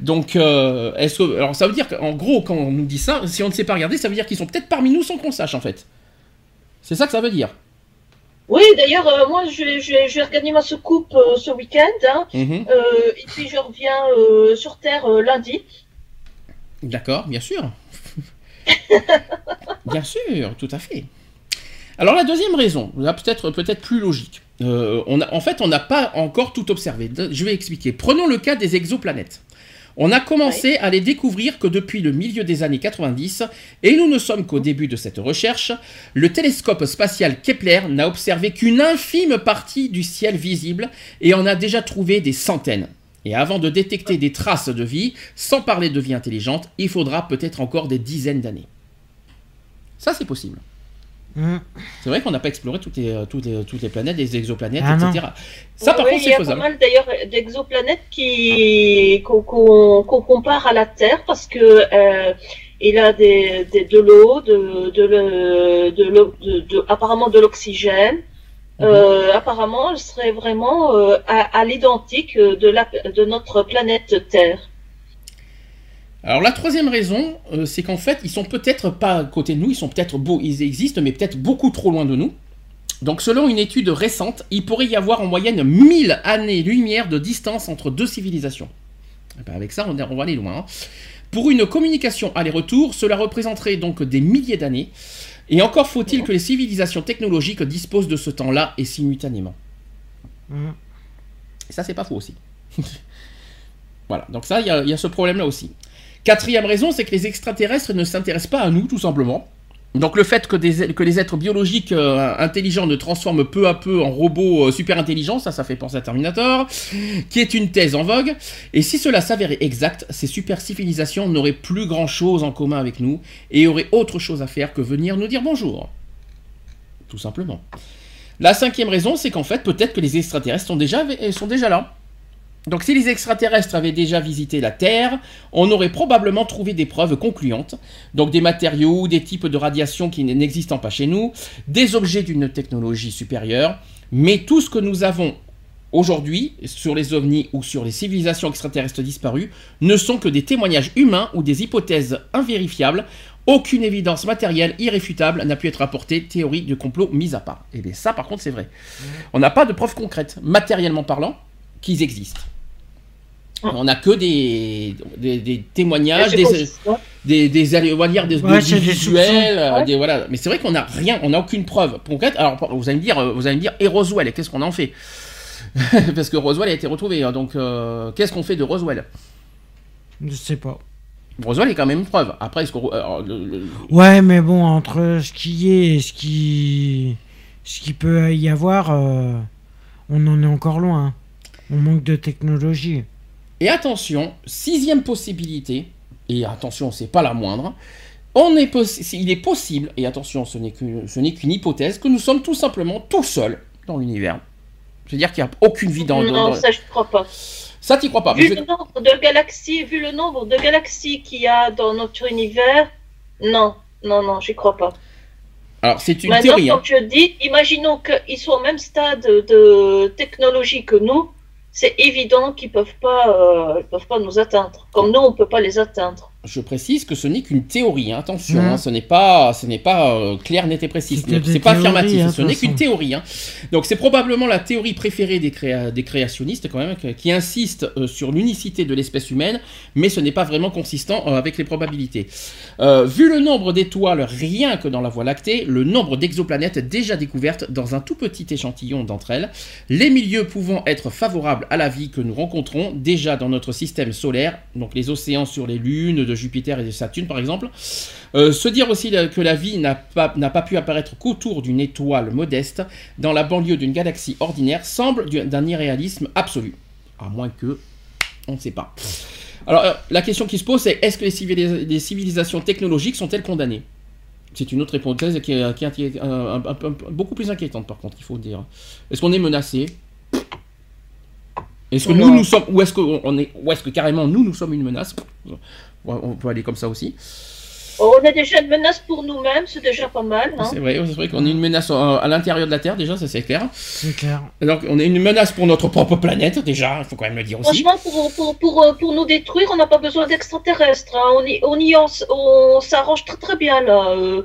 Donc, euh, est-ce que, alors, ça veut dire qu'en gros, quand on nous dit ça, si on ne sait pas regarder, ça veut dire qu'ils sont peut-être parmi nous sans qu'on sache, en fait. C'est ça que ça veut dire. Oui, d'ailleurs, euh, moi, je vais, je, ma soucoupe euh, ce week-end, hein, Mhm. et puis je reviens sur Terre lundi. D'accord, bien sûr. bien sûr, tout à fait. Alors la deuxième raison, là peut-être peut-être plus logique. Euh, on a, en fait, on n'a pas encore tout observé. Je vais expliquer. Prenons le cas des exoplanètes. On a commencé à les découvrir que depuis le milieu des années 90, et nous ne sommes qu'au début de cette recherche, le télescope spatial Kepler n'a observé qu'une infime partie du ciel visible et en a déjà trouvé des centaines. Et avant de détecter des traces de vie, sans parler de vie intelligente, il faudra peut-être encore des dizaines d'années. Ça, c'est possible. Hum. C'est vrai qu'on n'a pas exploré toutes les, euh, toutes, les, toutes les planètes, les exoplanètes, Ah non. etc. Ça, par contre, il y c'est a pas faisable. mal d'ailleurs d'exoplanètes qui qu'on qu'on- qu'on compare à la Terre parce que euh, il a des, des- de l'eau, de, de, le- de, l'eau- de- de- apparemment de l'oxygène. Mhm. Euh, apparemment, elle serait vraiment euh, à, à l'identique de, la, de notre planète Terre. Alors la troisième raison, euh, c'est qu'en fait, ils sont peut-être pas à côté de nous, ils sont peut-être beaux, ils existent, mais peut-être beaucoup trop loin de nous. Donc selon une étude récente, il pourrait y avoir en moyenne 1000 années-lumière de distance entre deux civilisations. Eh ben, avec ça, on, va aller loin. hein. Pour une communication aller-retour, cela représenterait donc des milliers d'années. Et encore faut-il que les civilisations technologiques disposent de ce temps-là et simultanément. Hum. Et ça, c'est pas faux aussi. voilà, donc ça, il y, a- il y a ce problème-là aussi. Quatrième raison, c'est que les extraterrestres ne s'intéressent pas à nous, tout simplement. Donc le fait que, les êtres biologiques euh, intelligents ne transforment peu à peu en robots euh, super intelligents, ça, ça fait penser à Terminator, qui est une thèse en vogue. Et si cela s'avérait exact, ces super civilisations n'auraient plus grand-chose en commun avec nous et auraient autre chose à faire que venir nous dire bonjour. Tout simplement. La cinquième raison, c'est qu'en fait, peut-être que les extraterrestres sont déjà, sont déjà là. Donc si les extraterrestres avaient déjà visité la Terre, on aurait probablement trouvé des preuves concluantes, donc des matériaux, des types de radiation qui n'existent pas chez nous, des objets d'une technologie supérieure, mais tout ce que nous avons aujourd'hui sur les ovnis ou sur les civilisations extraterrestres disparues ne sont que des témoignages humains ou des hypothèses invérifiables. Aucune évidence matérielle irréfutable n'a pu être apportée, théorie de complot mise à part. Et bien ça par contre c'est vrai. On n'a pas de preuves concrètes, matériellement parlant, qu'ils existent. On n'a que des, des, des témoignages, des, des, des, on va dire des, Ouais, des visuels, euh, Ouais. des- voilà. Mais c'est vrai qu'on n'a rien, on n'a aucune preuve concrète. Alors vous allez me dire, euh, vous allez me dire, et Roswell, qu'est-ce qu'on en fait? Parce que Roswell a été retrouvé, hein, donc euh, qu'est-ce qu'on fait de Roswell? Je sais pas. Roswell est quand même une preuve. Après, est-ce qu'on, alors, le- le- Ouais, mais bon, entre ce qui est et ce qui, ce qui peut y avoir, euh, on en est encore loin. On manque de technologie. Et attention, sixième possibilité, et attention, c'est pas la moindre, on est il est possible, et attention, ce n'est qu'une hypothèse, que nous sommes tout simplement tout seuls dans l'univers. C'est-à-dire qu'il n'y a aucune vie dans... dans- non, dans- ça je crois pas. Ça, t'y crois pas. mais Vu je- le nombre de galaxies, vu le nombre de galaxies qu'il y a dans notre univers, non, non, non, j'y crois pas. Alors, c'est une Maintenant, théorie. hein. comme je dis, imaginons qu'ils soient au même stade de technologie que nous, c'est évident qu'ils peuvent pas, euh, peuvent pas nous atteindre. Comme nous, on peut pas les atteindre. Je précise que ce n'est qu'une théorie, hein, attention, hein, ce n'est pas, ce n'est pas euh, clair, net et précis, C'est pas affirmatif, hein, ce n'est qu'une théorie. Donc c'est probablement la théorie préférée des, créa- des créationnistes quand même, qui- qui insistent euh, sur l'unicité de l'espèce humaine, mais ce n'est pas vraiment consistant euh, avec les probabilités. Vu le nombre d'étoiles rien que dans la Voie lactée, le nombre d'exoplanètes déjà découvertes dans un tout petit échantillon d'entre elles, les milieux pouvant être favorables à la vie que nous rencontrons déjà dans notre système solaire, donc les océans sur les lunes de Jupiter et de Saturne par exemple, Euh, se dire aussi que la vie n'a pas, n'a pas pu apparaître qu'autour d'une étoile modeste dans la banlieue d'une galaxie ordinaire semble du- d'un irréalisme absolu. À moins que... On ne sait pas. Alors euh, la question qui se pose c'est est-ce que les, civilis- les civilisations technologiques sont-elles condamnées? C'est une autre hypothèse qui est, qui est inquié- euh, un- un- un- un- beaucoup plus inquiétante par contre, il faut dire. Est-ce qu'on est menacé? Est-ce que nous, Non. nous sommes, ou est-ce est, ou est-ce que carrément nous, nous sommes une menace? On peut aller comme ça aussi. Oh, On est déjà une menace pour nous-mêmes, c'est déjà pas mal. Hein. C'est vrai, c'est vrai qu'on est une menace euh, à l'intérieur de la Terre déjà, ça c'est clair. C'est clair. Donc on est une menace pour notre propre planète déjà, il faut quand même le dire aussi. Franchement, pour, pour, pour, euh, pour nous détruire, on n'a pas besoin d'extraterrestres. hein. On, y, on, y on s'arrange très très bien là. euh.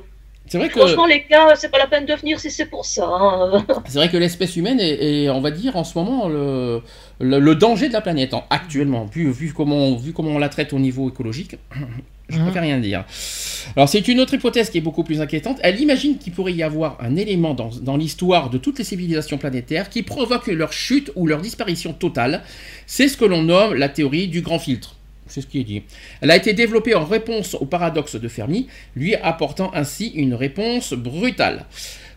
C'est vrai que Franchement, les gars, c'est pas la peine de venir si c'est pour ça. hein. c'est vrai que l'espèce humaine est, est, on va dire en ce moment le, le, le danger de la planète hein, actuellement, vu, vu comment vu comment on la traite au niveau écologique. Je Mhm. préfère rien dire. Alors c'est une autre hypothèse qui est beaucoup plus inquiétante. Elle imagine qu'il pourrait y avoir un élément dans, dans l'histoire de toutes les civilisations planétaires qui provoque leur chute ou leur disparition totale. C'est ce que l'on nomme la théorie du grand filtre. C'est ce qui est dit. Elle a été développée en réponse au paradoxe de Fermi, lui apportant ainsi une réponse brutale.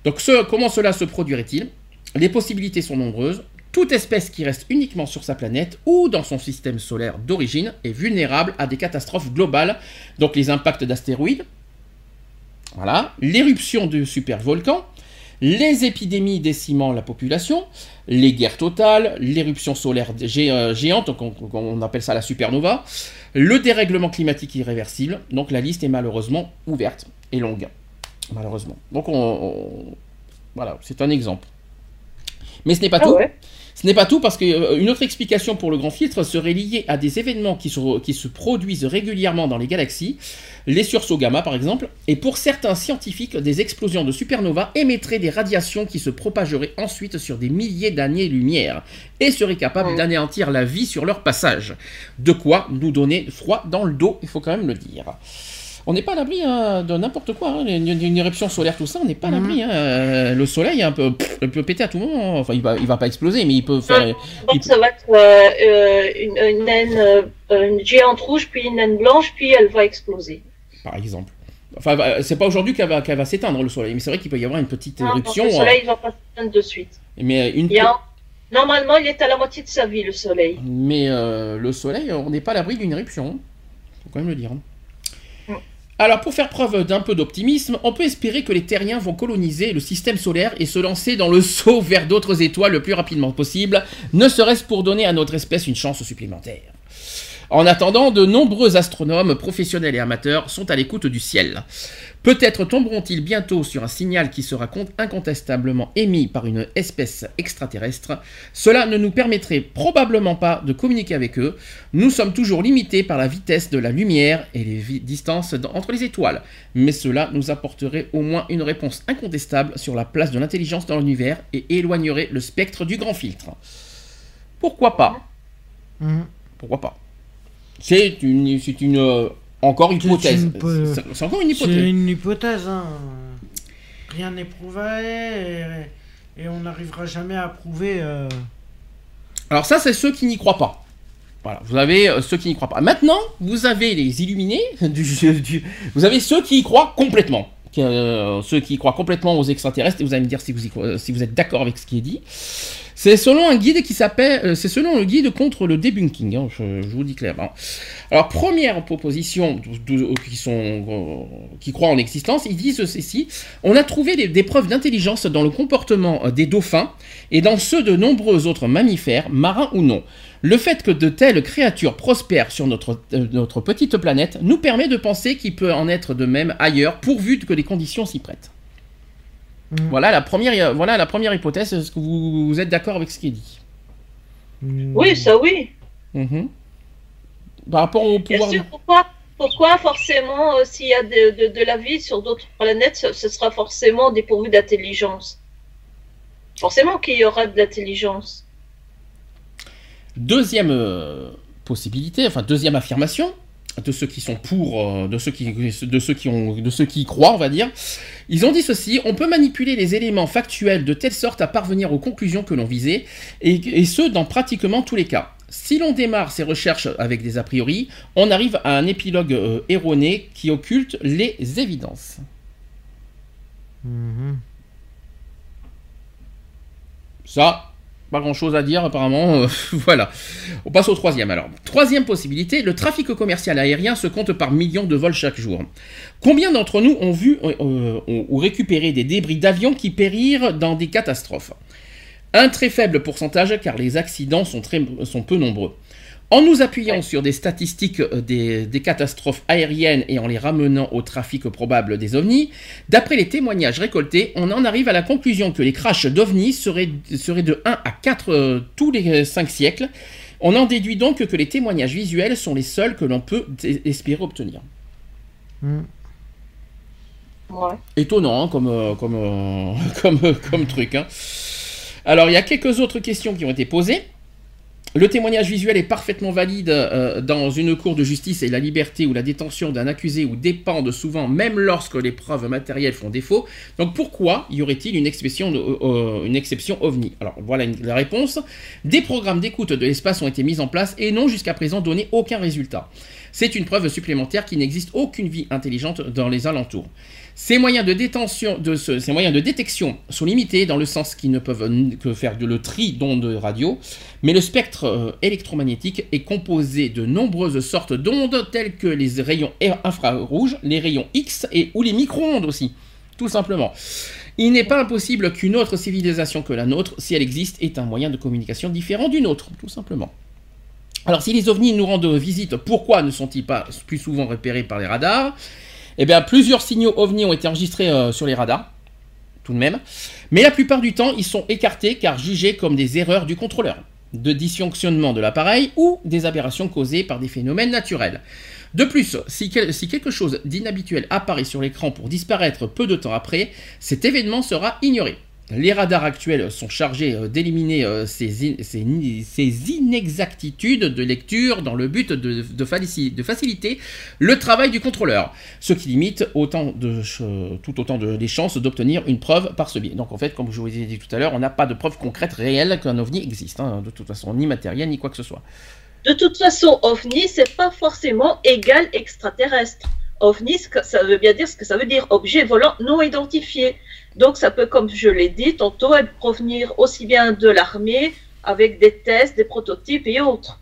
Donc comment cela se produirait-il? Les possibilités sont nombreuses. Toute espèce qui reste uniquement sur sa planète ou dans son système solaire d'origine est vulnérable à des catastrophes globales, donc les impacts d'astéroïdes, voilà, l'éruption de supervolcans, les épidémies décimant la population, les guerres totales, l'éruption solaire gé- euh, géante, donc on, on appelle ça la supernova, le dérèglement climatique irréversible. Donc la liste est malheureusement ouverte et longue, malheureusement. Donc on, on- voilà, c'est un exemple. Mais ce n'est pas Ah tout. ouais? Ce n'est pas tout parce qu'une autre explication pour le grand filtre serait liée à des événements qui se, qui se produisent régulièrement dans les galaxies, les sursauts gamma par exemple, et pour certains scientifiques, des explosions de supernova émettraient des radiations qui se propageraient ensuite sur des milliers d'années-lumière et seraient capables Mm. d'anéantir la vie sur leur passage. De quoi nous donner froid dans le dos, il faut quand même le dire. On n'est pas à l'abri hein, de n'importe quoi, hein, une, une éruption solaire, tout ça, on n'est pas à l'abri. hein. Euh, Le soleil, un peu, pff, il peut péter à tout moment. hein. Enfin, il va, il va pas exploser, mais il peut faire. il Donc ça va être euh, euh, une, une naine, euh, une géante rouge, puis une naine blanche, puis elle va exploser. par exemple. Enfin, bah, c'est pas aujourd'hui qu'elle va, qu'elle va s'éteindre le soleil, mais c'est vrai qu'il peut y avoir une petite Non, éruption. le soleil va pas s'éteindre de suite. euh, mais une, Il y a- Normalement, il est à la moitié de sa vie, le soleil. mais euh, le soleil, on n'est pas à l'abri d'une éruption. hein. Faut quand même le dire. Alors, pour faire preuve d'un peu d'optimisme, on peut espérer que les terriens vont coloniser le système solaire et se lancer dans le saut vers d'autres étoiles le plus rapidement possible, ne serait-ce pour donner à notre espèce une chance supplémentaire. En attendant, de nombreux astronomes, professionnels et amateurs, sont à l'écoute du ciel. Peut-être tomberont-ils bientôt sur un signal qui sera con- incontestablement émis par une espèce extraterrestre. Cela ne nous permettrait probablement pas de communiquer avec eux. Nous sommes toujours limités par la vitesse de la lumière et les distances entre les étoiles. Mais cela nous apporterait au moins une réponse incontestable sur la place de l'intelligence dans l'univers et éloignerait le spectre du grand filtre. Pourquoi pas? Mhm. Pourquoi pas? C'est une, c'est une euh, encore une C'est hypothèse. une C'est c'est encore une C'est hypothèse. une hypothèse, hein. Rien n'est prouvé et, et on n'arrivera jamais à prouver. euh, Alors ça, c'est ceux qui n'y croient pas. Voilà, vous avez euh, ceux qui n'y croient pas. Maintenant, vous avez les illuminés, du, du- vous avez ceux qui y croient complètement. Euh, ceux qui y croient complètement aux extraterrestres, et vous allez me dire si vous, y si vous êtes d'accord avec ce qui est dit. Euh, c'est selon le guide contre le debunking, hein, je, vous dis clairement. Alors première proposition de- qui sont, euh, croient en existence, ils disent ceci on a trouvé des, preuves d'intelligence dans le comportement euh, des dauphins et dans ceux de nombreux autres mammifères, marins ou non. Le fait que de telles créatures prospèrent sur notre, euh, notre petite planète nous permet de penser qu'il peut en être de même ailleurs, pourvu que les conditions s'y prêtent. Mhm. Voilà, la première, voilà la première hypothèse. Est-ce que vous, vous êtes d'accord avec ce qui est dit? Mm, Oui, ça oui. Mhm. Par rapport au Bien pouvoir. sûr, pourquoi, pourquoi forcément, euh, s'il y a de, de- de la vie sur d'autres planètes, ce, ce sera forcément dépourvu d'intelligence? Forcément qu'il y aura de l'intelligence. Deuxième euh, possibilité, enfin deuxième affirmation de ceux qui sont pour, euh, de ceux qui, de ceux qui ont, de ceux qui y croient, on va dire. Ils ont dit ceci on peut manipuler les éléments factuels de telle sorte à parvenir aux conclusions que l'on visait, et, et ce dans pratiquement tous les cas. Si l'on démarre ces recherches avec des a priori, on arrive à un épilogue euh, erroné qui occulte les évidences. mhm. Ça, pas grand chose à dire apparemment. euh, voilà. On passe au troisième alors. Troisième possibilité, le trafic commercial aérien se compte par millions de vols chaque jour. Combien d'entre nous ont vu euh, euh, ou récupéré des débris d'avions qui périrent dans des catastrophes? Un très faible pourcentage car les accidents sont peu nombreux. En nous appuyant sur des statistiques euh, des, des catastrophes aériennes et en les ramenant au trafic probable des ovnis, d'après les témoignages récoltés, on en arrive à la conclusion que les crashs d'ovnis seraient, seraient de 1 à 4 euh, tous les 5 siècles. On en déduit donc que les témoignages visuels sont les seuls que l'on peut espérer obtenir. Mm. Ouais. Étonnant hein, comme, euh, comme, euh, comme, euh, comme truc. hein. Alors, il y a quelques autres questions qui ont été posées. Le témoignage visuel est parfaitement valide euh, dans une cour de justice et la liberté ou la détention d'un accusé ou dépendent souvent, même lorsque les preuves matérielles font défaut. Donc pourquoi y aurait-il une exception, euh, euh, une exception OVNI? Alors voilà la réponse. Des programmes d'écoute de l'espace ont été mis en place et n'ont jusqu'à présent donné aucun résultat. C'est une preuve supplémentaire qu'il n'existe aucune vie intelligente dans les alentours. Ces moyens de détention, de ce- ces moyens de détection sont limités dans le sens qu'ils ne peuvent que faire le tri d'ondes radio, mais le spectre euh, électromagnétique est composé de nombreuses sortes d'ondes telles que les rayons infrarouges, les rayons X et ou les micro-ondes aussi, tout simplement. Il n'est pas impossible qu'une autre civilisation que la nôtre, si elle existe, ait un moyen de communication différent d'une autre, tout simplement. Alors si les ovnis nous rendent visite, pourquoi ne sont-ils pas plus souvent repérés par les radars? Eh bien plusieurs signaux ovnis ont été enregistrés euh, sur les radars, tout de même, mais la plupart du temps ils sont écartés car jugés comme des erreurs du contrôleur, de dysfonctionnement de l'appareil ou des aberrations causées par des phénomènes naturels. De plus, si, quel- si quelque chose d'inhabituel apparaît sur l'écran pour disparaître peu de temps après, cet événement sera ignoré. Les radars actuels sont chargés euh, d'éliminer euh, ces, inexactitudes de lecture dans le but de, faciliter le travail du contrôleur, ce qui limite de, tout autant les chances d'obtenir une preuve par ce biais. Donc en fait, comme je vous ai dit tout à l'heure, on n'a pas de preuve concrète réelle qu'un ovni existe, hein, de toute façon, ni matériel, ni quoi que ce soit. De toute façon, ovni, c'est pas forcément égal extraterrestre. OVNI, ça veut bien dire ce que ça veut dire, objet volant non identifié. Donc ça peut, comme je l'ai dit tantôt, provenir aussi bien de l'armée, avec des tests, des prototypes et autres.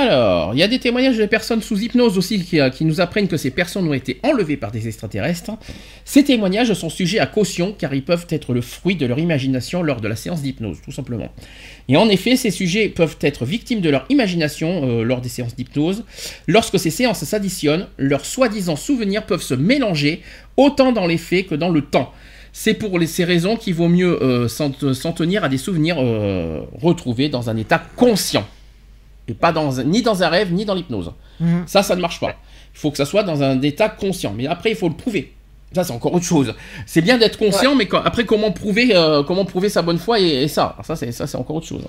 Alors, il y a des témoignages de personnes sous hypnose aussi qui, euh, qui nous apprennent que ces personnes ont été enlevées par des extraterrestres. Ces témoignages sont sujets à caution car ils peuvent être le fruit de leur imagination lors de la séance d'hypnose, tout simplement. Et en effet, ces sujets peuvent être victimes de leur imagination euh, lors des séances d'hypnose. Lorsque ces séances s'additionnent, leurs soi-disant souvenirs peuvent se mélanger autant dans les faits que dans le temps. C'est pour ces raisons qu'il vaut mieux euh, s'en tenir à des souvenirs retrouvés dans un état conscient. Et pas dans, ni dans un rêve, ni dans l'hypnose. Mhm. Ça, ça ne marche pas. Il faut que ça soit dans un état conscient. Mais après, il faut le prouver. Ça, c'est encore autre chose. C'est bien d'être conscient, mais quand- après, comment prouver, euh, comment prouver sa bonne foi et, et ça? Alors Ça, c'est ça, c'est encore autre chose.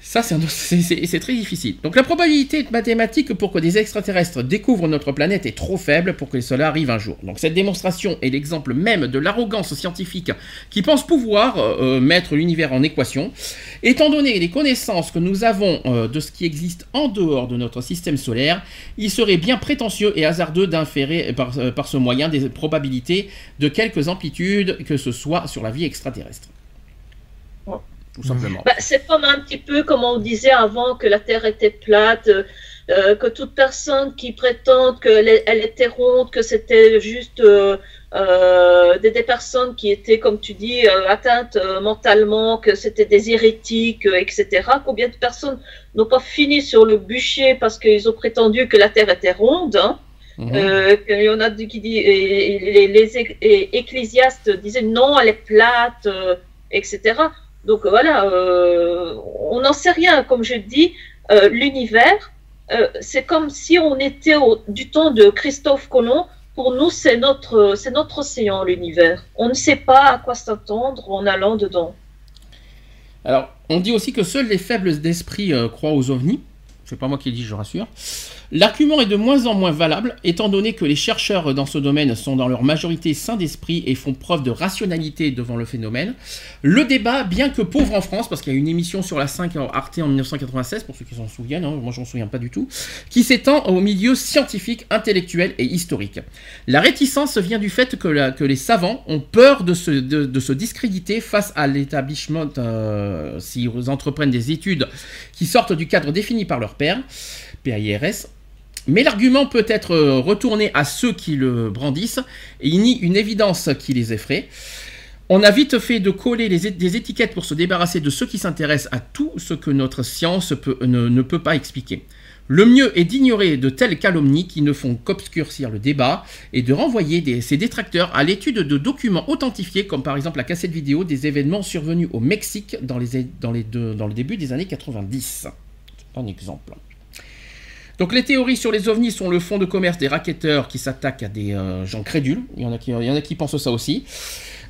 Ça, c'est très difficile. Donc, la probabilité mathématique pour que des extraterrestres découvrent notre planète est trop faible pour que cela arrive un jour. Donc, cette démonstration est l'exemple même de l'arrogance scientifique qui pense pouvoir euh, euh, mettre l'univers en équation. Étant donné les connaissances que nous avons euh, de ce qui existe en dehors de notre système solaire, il serait bien prétentieux et hasardeux d'inférer par ce moyen des probabilités de quelques amplitudes, que ce soit sur la vie extraterrestre. Tout simplement. Bah, c'est comme un petit peu comme on disait avant que la Terre était plate, euh, euh, que toute personne qui prétende qu'elle elle était ronde, que c'était juste euh, euh, des, des personnes qui étaient, comme tu dis, atteintes mentalement, que c'était des hérétiques, etc. Combien de personnes n'ont pas fini sur le bûcher parce qu'ils ont prétendu que la Terre était ronde hein? Mhm. euh, qu'il y en a qui et- et les, ecclésiastes disaient non, elle est plate, euh, etc. Donc voilà, euh, on n'en sait rien. Comme je dis, euh, l'univers, euh, c'est comme si on était au, du temps de Christophe Colomb. Pour nous, c'est notre, océan, l'univers. On ne sait pas à quoi s'attendre en allant dedans. Alors, on dit aussi que seuls les faibles d'esprit croient aux ovnis. C'est pas moi qui le dis, je rassure. L'argument est de moins en moins valable, étant donné que les chercheurs dans ce domaine sont dans leur majorité sains d'esprit et font preuve de rationalité devant le phénomène. Le débat, bien que pauvre en France, parce qu'il y a une émission sur la 5 en Arte en 1996, pour ceux qui s'en souviennent, hein, moi je m'en souviens pas du tout, qui s'étend au milieu scientifique, intellectuel et historique. La réticence vient du fait que, les savants ont peur de se, de, de se discréditer face à l'établissement euh, s'ils entreprennent des études qui sortent du cadre défini par leur père, PAIRS. Mais l'argument peut être euh, retourné à ceux qui le brandissent et il nie une évidence qui les effraie. On a vite fait de coller des étiquettes pour se débarrasser de ceux qui s'intéressent à tout ce que notre science ne, peut pas expliquer. Le mieux est d'ignorer de telles calomnies qui ne font qu'obscurcir le débat et de renvoyer des- ces détracteurs à l'étude de documents authentifiés, comme par exemple la cassette vidéo des événements survenus au Mexique dans, les, dans, le début des années 90. C'est un exemple. Donc les théories sur les ovnis sont le fond de commerce des racketteurs qui s'attaquent à des euh, gens crédules. Il y en a qui, pensent ça aussi.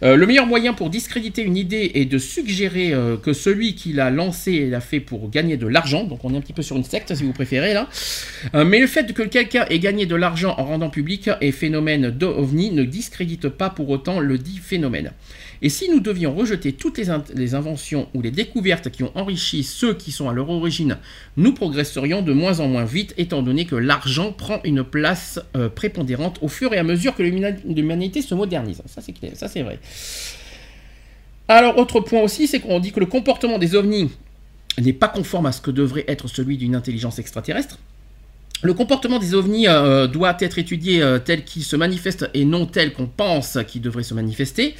Euh, le meilleur moyen pour discréditer une idée est de suggérer euh, que celui qui l'a lancé l'a fait pour gagner de l'argent. Donc on est un petit peu sur une secte si vous préférez là. Mais le fait que quelqu'un ait gagné de l'argent en rendant public un phénomène d'OVNI ne discrédite pas pour autant le dit phénomène. Et si nous devions rejeter toutes les, in- les inventions ou les découvertes qui ont enrichi ceux qui sont à leur origine, nous progresserions de moins en moins vite étant donné que l'argent prend une place euh, prépondérante au fur et à mesure que l'humanité se modernise. Ça c'est vrai. Alors autre point aussi, c'est qu'on dit que le comportement des ovnis n'est pas conforme à ce que devrait être celui d'une intelligence extraterrestre. Le comportement des ovnis euh, doit être étudié euh, tel qu'il se manifeste et non tel qu'on pense qu'il devrait se manifester.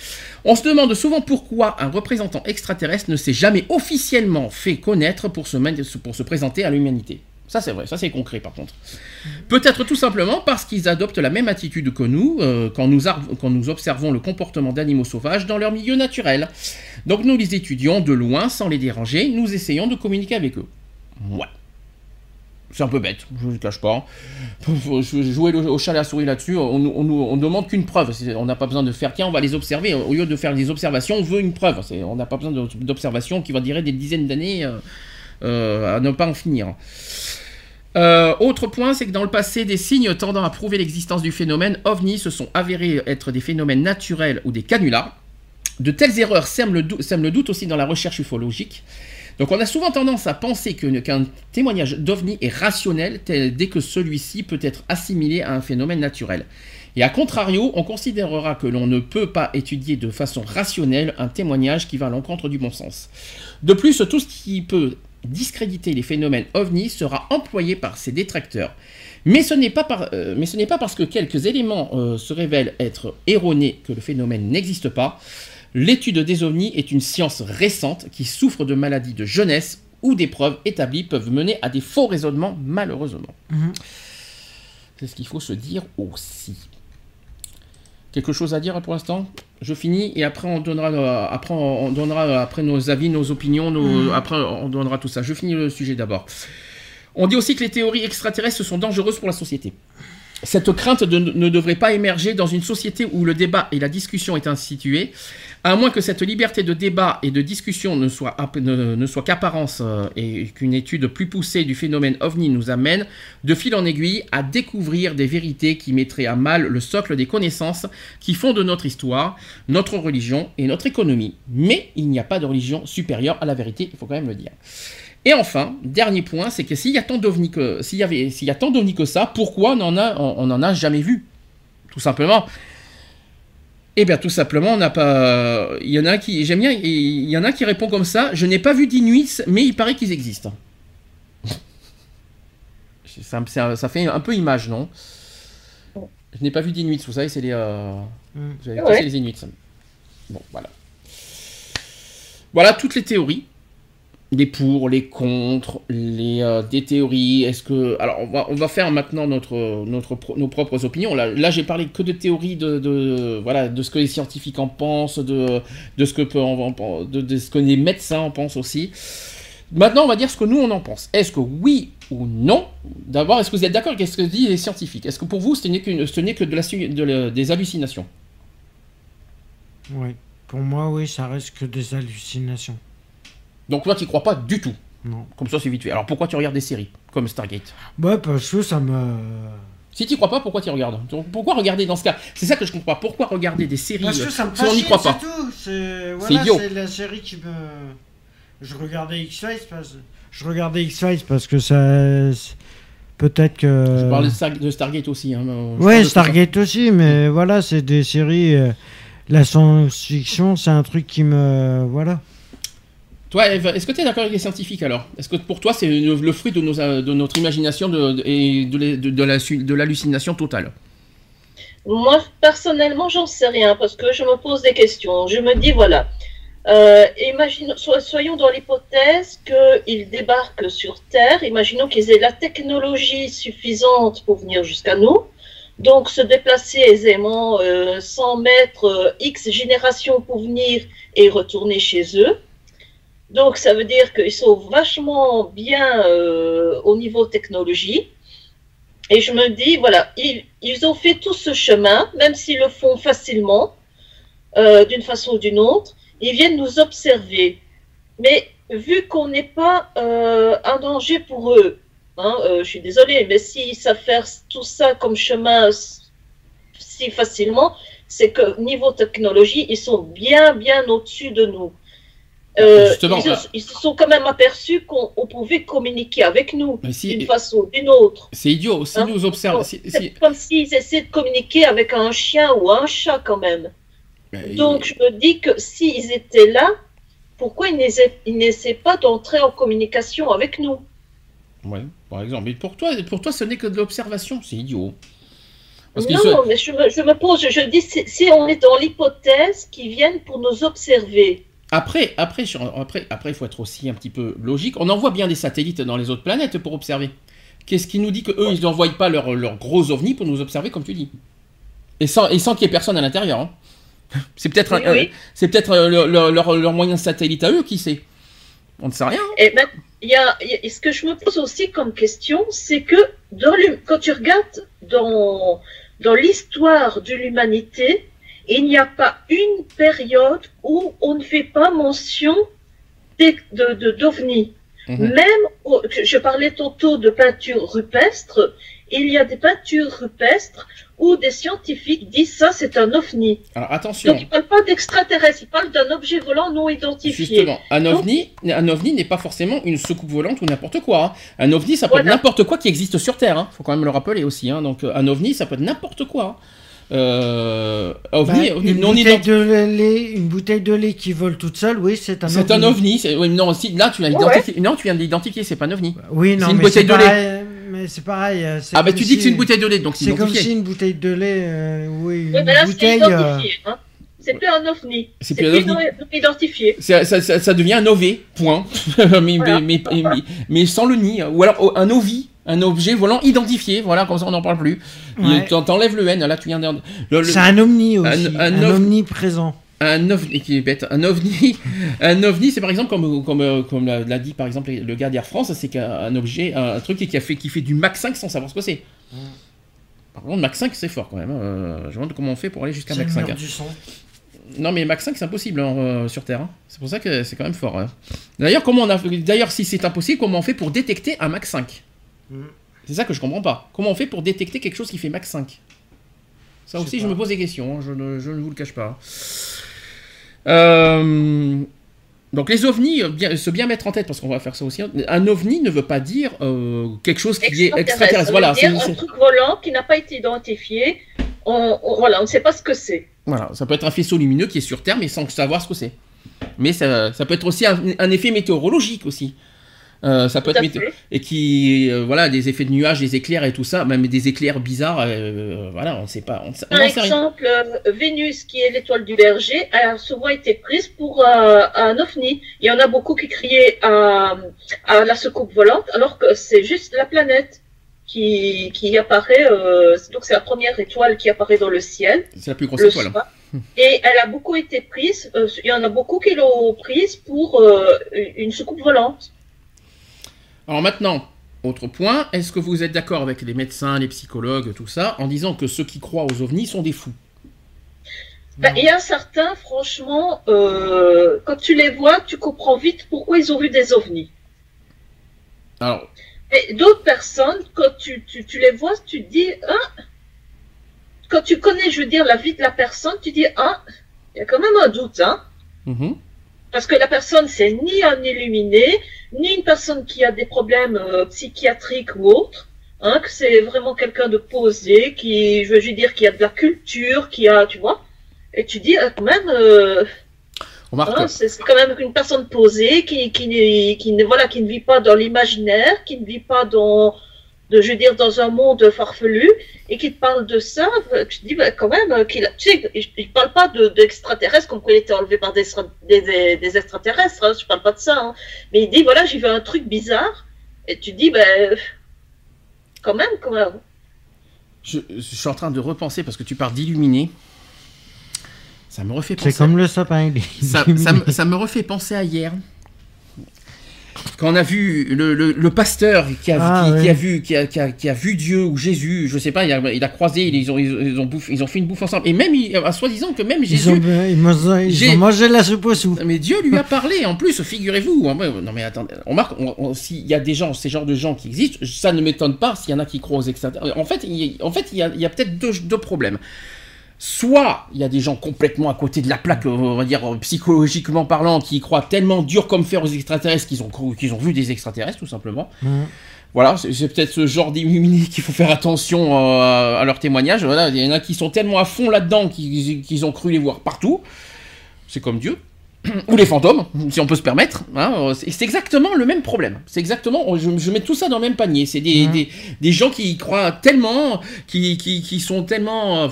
On se demande souvent pourquoi un représentant extraterrestre ne s'est jamais officiellement fait connaître pour se, présenter à l'humanité. Ça c'est vrai, ça c'est concret par contre. Peut-être tout simplement parce qu'ils adoptent la même attitude que nous euh, quand, nous ar- quand nous observons le comportement d'animaux sauvages dans leur milieu naturel. Donc nous les étudions de loin sans les déranger, nous essayons de communiquer avec eux. Ouais. C'est un peu bête, je ne le cache pas. Jouer au chat et la souris là-dessus, on, nous- on, on demande qu'une preuve. On n'a pas besoin de faire, tiens, on va les observer. Au lieu de faire des observations, on veut une preuve. On n'a pas besoin d'observations qui va durer des dizaines d'années euh, euh, à ne pas en finir. Euh, autre point, c'est que dans le passé, des signes tendant à prouver l'existence du phénomène ovni se sont avérés être des phénomènes naturels ou des canulars. De telles erreurs sèment sèment le doute aussi dans la recherche ufologique. Donc on a souvent tendance à penser qu'un témoignage d'ovni est rationnel tel- dès que celui-ci peut être assimilé à un phénomène naturel. Et à contrario, on considérera que l'on ne peut pas étudier de façon rationnelle un témoignage qui va à l'encontre du bon sens. De plus, tout ce qui peut discréditer les phénomènes ovni sera employé par ses détracteurs. Mais ce n'est pas, euh, parce que quelques éléments euh, se révèlent être erronés que le phénomène n'existe pas. L'étude des ovnis est une science récente qui souffre de maladies de jeunesse où des preuves établies peuvent mener à des faux raisonnements, malheureusement. Mhm. C'est ce qu'il faut se dire aussi. Quelque chose à dire pour l'instant? Je finis et après on donnera, euh, après on donnera euh, après nos avis, nos opinions, nos- après on donnera tout ça. Je finis le sujet d'abord. On dit aussi que les théories extraterrestres sont dangereuses pour la société. Cette crainte ne devrait pas émerger dans une société où le débat et la discussion est instituée, à moins que cette liberté de débat et de discussion ne soit qu'apparence euh, et qu'une étude plus poussée du phénomène ovni nous amène, de fil en aiguille, à découvrir des vérités qui mettraient à mal le socle des connaissances qui font de notre histoire, notre religion et notre économie. Mais il n'y a pas de religion supérieure à la vérité, il faut quand même le dire. Et enfin, dernier point, c'est que s'il y a tant d'ovnis que s'il y avait s'il y a tant d'ovnis que ça, pourquoi on en a on, on en a jamais vu? Tout simplement. Eh bien, tout simplement, on n'a pas. Il y en a qui j'aime bien. Il y en a qui répond comme ça. Je n'ai pas vu d'Inuits, mais il paraît qu'ils existent. ça, fait un peu image, non? Je n'ai pas vu d'Inuits. Vous savez, c'est les. euh, Mm. vous avez Ouais. les Inuits. Bon, voilà. Voilà toutes les théories les pour, les contre, les, euh, des théories. Est-ce que alors on va, faire maintenant notre, notre nos propres opinions. Là, j'ai parlé que de théories de, voilà de ce que les scientifiques en pensent, de, de ce que peut de, ce que les médecins en pensent aussi. Maintenant, on va dire ce que nous on en pense. Est-ce que oui ou non D'abord, est-ce que vous êtes d'accord avec ce que disent les scientifiques? Est-ce que pour vous, ce n'est que, de la, de la- des hallucinations? Oui. Pour moi, oui, ça reste que des hallucinations. Donc toi, tu crois pas du tout. Non. Comme ça, c'est vite fait. Alors pourquoi tu regardes des séries comme Stargate? Ouais, parce que ça me. Si tu crois pas, pourquoi tu regardes? Pourquoi regarder dans ce cas? C'est ça que je comprends pas. Pourquoi regarder des séries Parce que euh, ça me si on n'y croit pas? C'est tout. C'est voilà, idiot. c'est la série qui me. Je regardais X-Files parce je regardais X-Files parce que ça. Peut-être que. Je parle de, Star- de Stargate aussi. Hein, Ouais. Stargate aussi, mais voilà, c'est des séries. euh, La science-fiction, c'est un truc qui me. Voilà. Toi, est-ce que tu es d'accord avec les scientifiques alors? Est-ce que pour toi, c'est le, fruit euh, de notre imagination et de, l'hallucination totale? Moi, personnellement, j'en sais rien parce que je me pose des questions. Je me dis, voilà, euh, soyons dans l'hypothèse qu'ils débarquent sur Terre. Imaginons qu'ils aient la technologie suffisante pour venir jusqu'à nous. Donc, se déplacer aisément euh, sans mettre euh, X générations pour venir et retourner chez eux. Donc, ça veut dire qu'ils sont vachement bien euh, au niveau technologie. Et je me dis, voilà, ils, ont fait tout ce chemin, même s'ils le font facilement. euh, d'une façon ou d'une autre, ils viennent nous observer. Mais vu qu'on n'est pas euh, un danger pour eux, hein, je suis désolée, mais s'ils savent faire tout ça comme chemin si facilement, c'est que niveau technologie, ils sont bien, bien au-dessus de nous. Euh, Justement, ils, se- ils se sont quand même aperçus qu'on on pouvait communiquer avec nous si- d'une façon ou d'une autre. C'est idiot. Si Hein? nous observons. Si- C'est si- comme s'ils essaient de communiquer avec un chien ou un chat quand même. Ben, Donc je me dis que s'ils étaient là, pourquoi ils n'essaient pas d'entrer en communication avec nous? Ouais, par exemple. Mais pour toi, pour toi, ce n'est que de l'observation. C'est idiot. Parce Non, se- mais je me, je me pose, je dis, si, si on est dans l'hypothèse qu'ils viennent pour nous observer, Après, après, sur- après, après, il faut être aussi un petit peu logique. On envoie bien des satellites dans les autres planètes pour observer. Qu'est-ce qui nous dit que eux, ils n'envoient pas leurs leurs gros ovnis pour nous observer, comme tu dis? Et sans, et sans qu'il y ait personne à l'intérieur. hein. C'est peut-être Oui, un- oui. c'est peut-être euh, leur, leur, leur- leur moyen satellite à eux, qui sait? On ne sait rien. hein. Et ben, y a, y a- ce que je me pose aussi comme question, c'est que dans quand tu regardes dans, dans l'histoire de l'humanité, il n'y a pas une période où on ne fait pas mention de, d'ovnis. Mhm. Même, au- je parlais tantôt de peintures rupestres, il y a des peintures rupestres où des scientifiques disent ça c'est un ovni. Alors attention. Donc ils ne parlent pas d'extraterrestres, ils parlent d'un objet volant non identifié. Justement, un ovni, un ovni n'est pas forcément une soucoupe volante ou n'importe quoi. hein. Un ovni, ça peut être n'importe quoi qui existe sur Terre. Hein. Faut quand même le rappeler aussi. hein. Donc, un ovni, ça peut être n'importe quoi. Hein. Euh, ovni, Bah, ovni une, non bouteille identifié. de lait, une bouteille de lait qui vole toute seule, oui, c'est un C'est un ovni. oui, non, si, là, tu l'as Ouais. identifié. Non, tu viens de l'identifier. C'est pas un ovni. Oui, non, C'est une mais bouteille c'est de lait. pareil, Mais c'est pareil. euh, Ah bah tu dis que si- c'est une bouteille de lait, donc c'est C'est comme si une bouteille de lait, euh, oui, une Oui, mais là, c'est bouteille. euh, identifié. Hein. C'est plus un ovni. C'est C'est plus un plus ovni. identifié. Ça, ça- ça- ça devient un OV, point. mais, Voilà. mais, mais, mais- mais sans le nid. Ou alors oh, un OVI, un objet volant identifié. Voilà, comme ça on n'en parle plus. Ouais. T'enlèves le N, là tu viens de... le- C'est un omni aussi. un Un, ov- omni présent. Un ovni qui est bête. Un ovni, un ovni, c'est par exemple comme comme comme l'a dit par exemple le gars d'Air France, c'est qu'un un objet, un, un truc qui a fait qui fait du Mach 5 sans savoir ce que c'est. Par contre, Mach 5 c'est fort quand même. hein. Euh, je me demande comment on fait pour aller jusqu'à Mach le 5. mur hein. du son. Non mais Mach 5 c'est impossible hein, euh, sur Terre. hein. C'est pour ça que c'est quand même fort. D'ailleurs comment on a d'ailleurs si c'est impossible, comment on fait pour détecter un Mach 5 Mm. C'est ça que je comprends pas. Comment on fait pour détecter quelque chose qui fait Mach 5 Ça aussi je me pose des questions. hein. Je ne, je ne vous le cache pas. Euh, Donc les ovnis, euh, bien, se bien mettre en tête parce qu'on va faire ça aussi. Un ovni ne veut pas dire euh, quelque chose qui est extraterrestre. Voilà, c'est- un truc volant qui n'a pas été identifié. On, on- voilà, on ne sait pas ce que c'est. voilà, ça peut être un faisceau lumineux qui est sur Terre mais sans savoir ce que c'est. Mais ça, ça peut être aussi un, un effet météorologique aussi. Euh, ça peut être météo- et qui euh, voilà des effets de nuages, des éclairs et tout ça, même des éclairs bizarres. euh, voilà, on ne sait pas. On, sait- on Par exemple, Vénus, qui est l'étoile du berger, a souvent été prise pour un ovni. Il y en a beaucoup qui criaient à, à la soucoupe volante, alors que c'est juste la planète qui, qui apparaît. donc c'est la première étoile qui apparaît dans le ciel. C'est la plus grosse le étoile. soir. Et elle a beaucoup été prise. il y en a beaucoup qui l'ont prise pour une soucoupe volante. Alors maintenant, autre point, est-ce que vous êtes d'accord avec les médecins, les psychologues, tout ça, en disant que ceux qui croient aux ovnis sont des fous? Ben, Il y a certains, franchement, euh, quand tu les vois, tu comprends vite pourquoi ils ont vu des ovnis. Alors, Et d'autres personnes, quand tu, tu, tu les vois, tu te dis, hein, quand tu connais, je veux dire, la vie de la personne, tu dis, ah, il y a quand même un doute, hein? mhm. Parce que la personne, c'est ni un illuminé, ni une personne qui a des problèmes euh, psychiatriques ou autres. Hein, que c'est vraiment quelqu'un de posé, qui, je veux dire, qui a de la culture, qui a, tu vois. Et tu dis, ah, quand même, euh, hein, c'est quand même une personne posée, qui, qui, qui, voilà, qui ne vit pas dans l'imaginaire, qui ne vit pas dans, de, je veux dire, dans un monde farfelu, et qui te parle de ça, euh, tu te dis, bah, quand même, euh, qu'il a, tu sais, il ne parle pas de- d'extraterrestres, comme quoi il était enlevé par des, des, des, des extraterrestres, hein, je parle pas de ça, hein. mais il dit, voilà, j'ai vu un truc bizarre, et tu te dis, ben, quand même, quand même. je, je suis en train de repenser parce que tu parles d'illuminer. Ça me refait penser. C'est comme le sapin. ça, illuminé. ça me- ça me refait penser à hier. Quand on a vu le, le- le pasteur qui a, Ah, qui, oui. qui a vu qui a, qui a- qui a vu Dieu ou Jésus, je sais pas, il a, il croisé, ils ont, ils ont, bouffé- ils ont fait une bouffe ensemble. Et même, soi-disant que même Ils Jésus, ont, ils ont mangé la soupe au sou. mais Dieu lui a parlé, en plus, figurez-vous. Non mais attendez, on marque, s'il y a des gens, ces genres de gens qui existent, ça ne m'étonne pas s'il y en a qui croient aux extraterrestres. En fait, il y a, en fait, il y a, il y a peut-être deux, deux problèmes. Soit il y a des gens complètement à côté de la plaque, euh, on va dire euh, psychologiquement parlant, qui croient tellement dur comme fer aux extraterrestres qu'ils ont, qu'ils ont vu des extraterrestres, tout simplement. Mhm. Voilà, c'est peut-être ce genre d'illuminés qu'il faut faire attention euh, à leur témoignage. Voilà, il y en a qui sont tellement à fond là-dedans qu'ils qu'ils ont cru les voir partout. C'est comme Dieu. Ou les fantômes, si on peut se permettre. hein, euh, c'est exactement le même problème. C'est exactement, je, je mets tout ça dans le même panier. C'est des, Mhm. des, des gens qui y croient tellement, qui, qui, qui sont tellement, euh,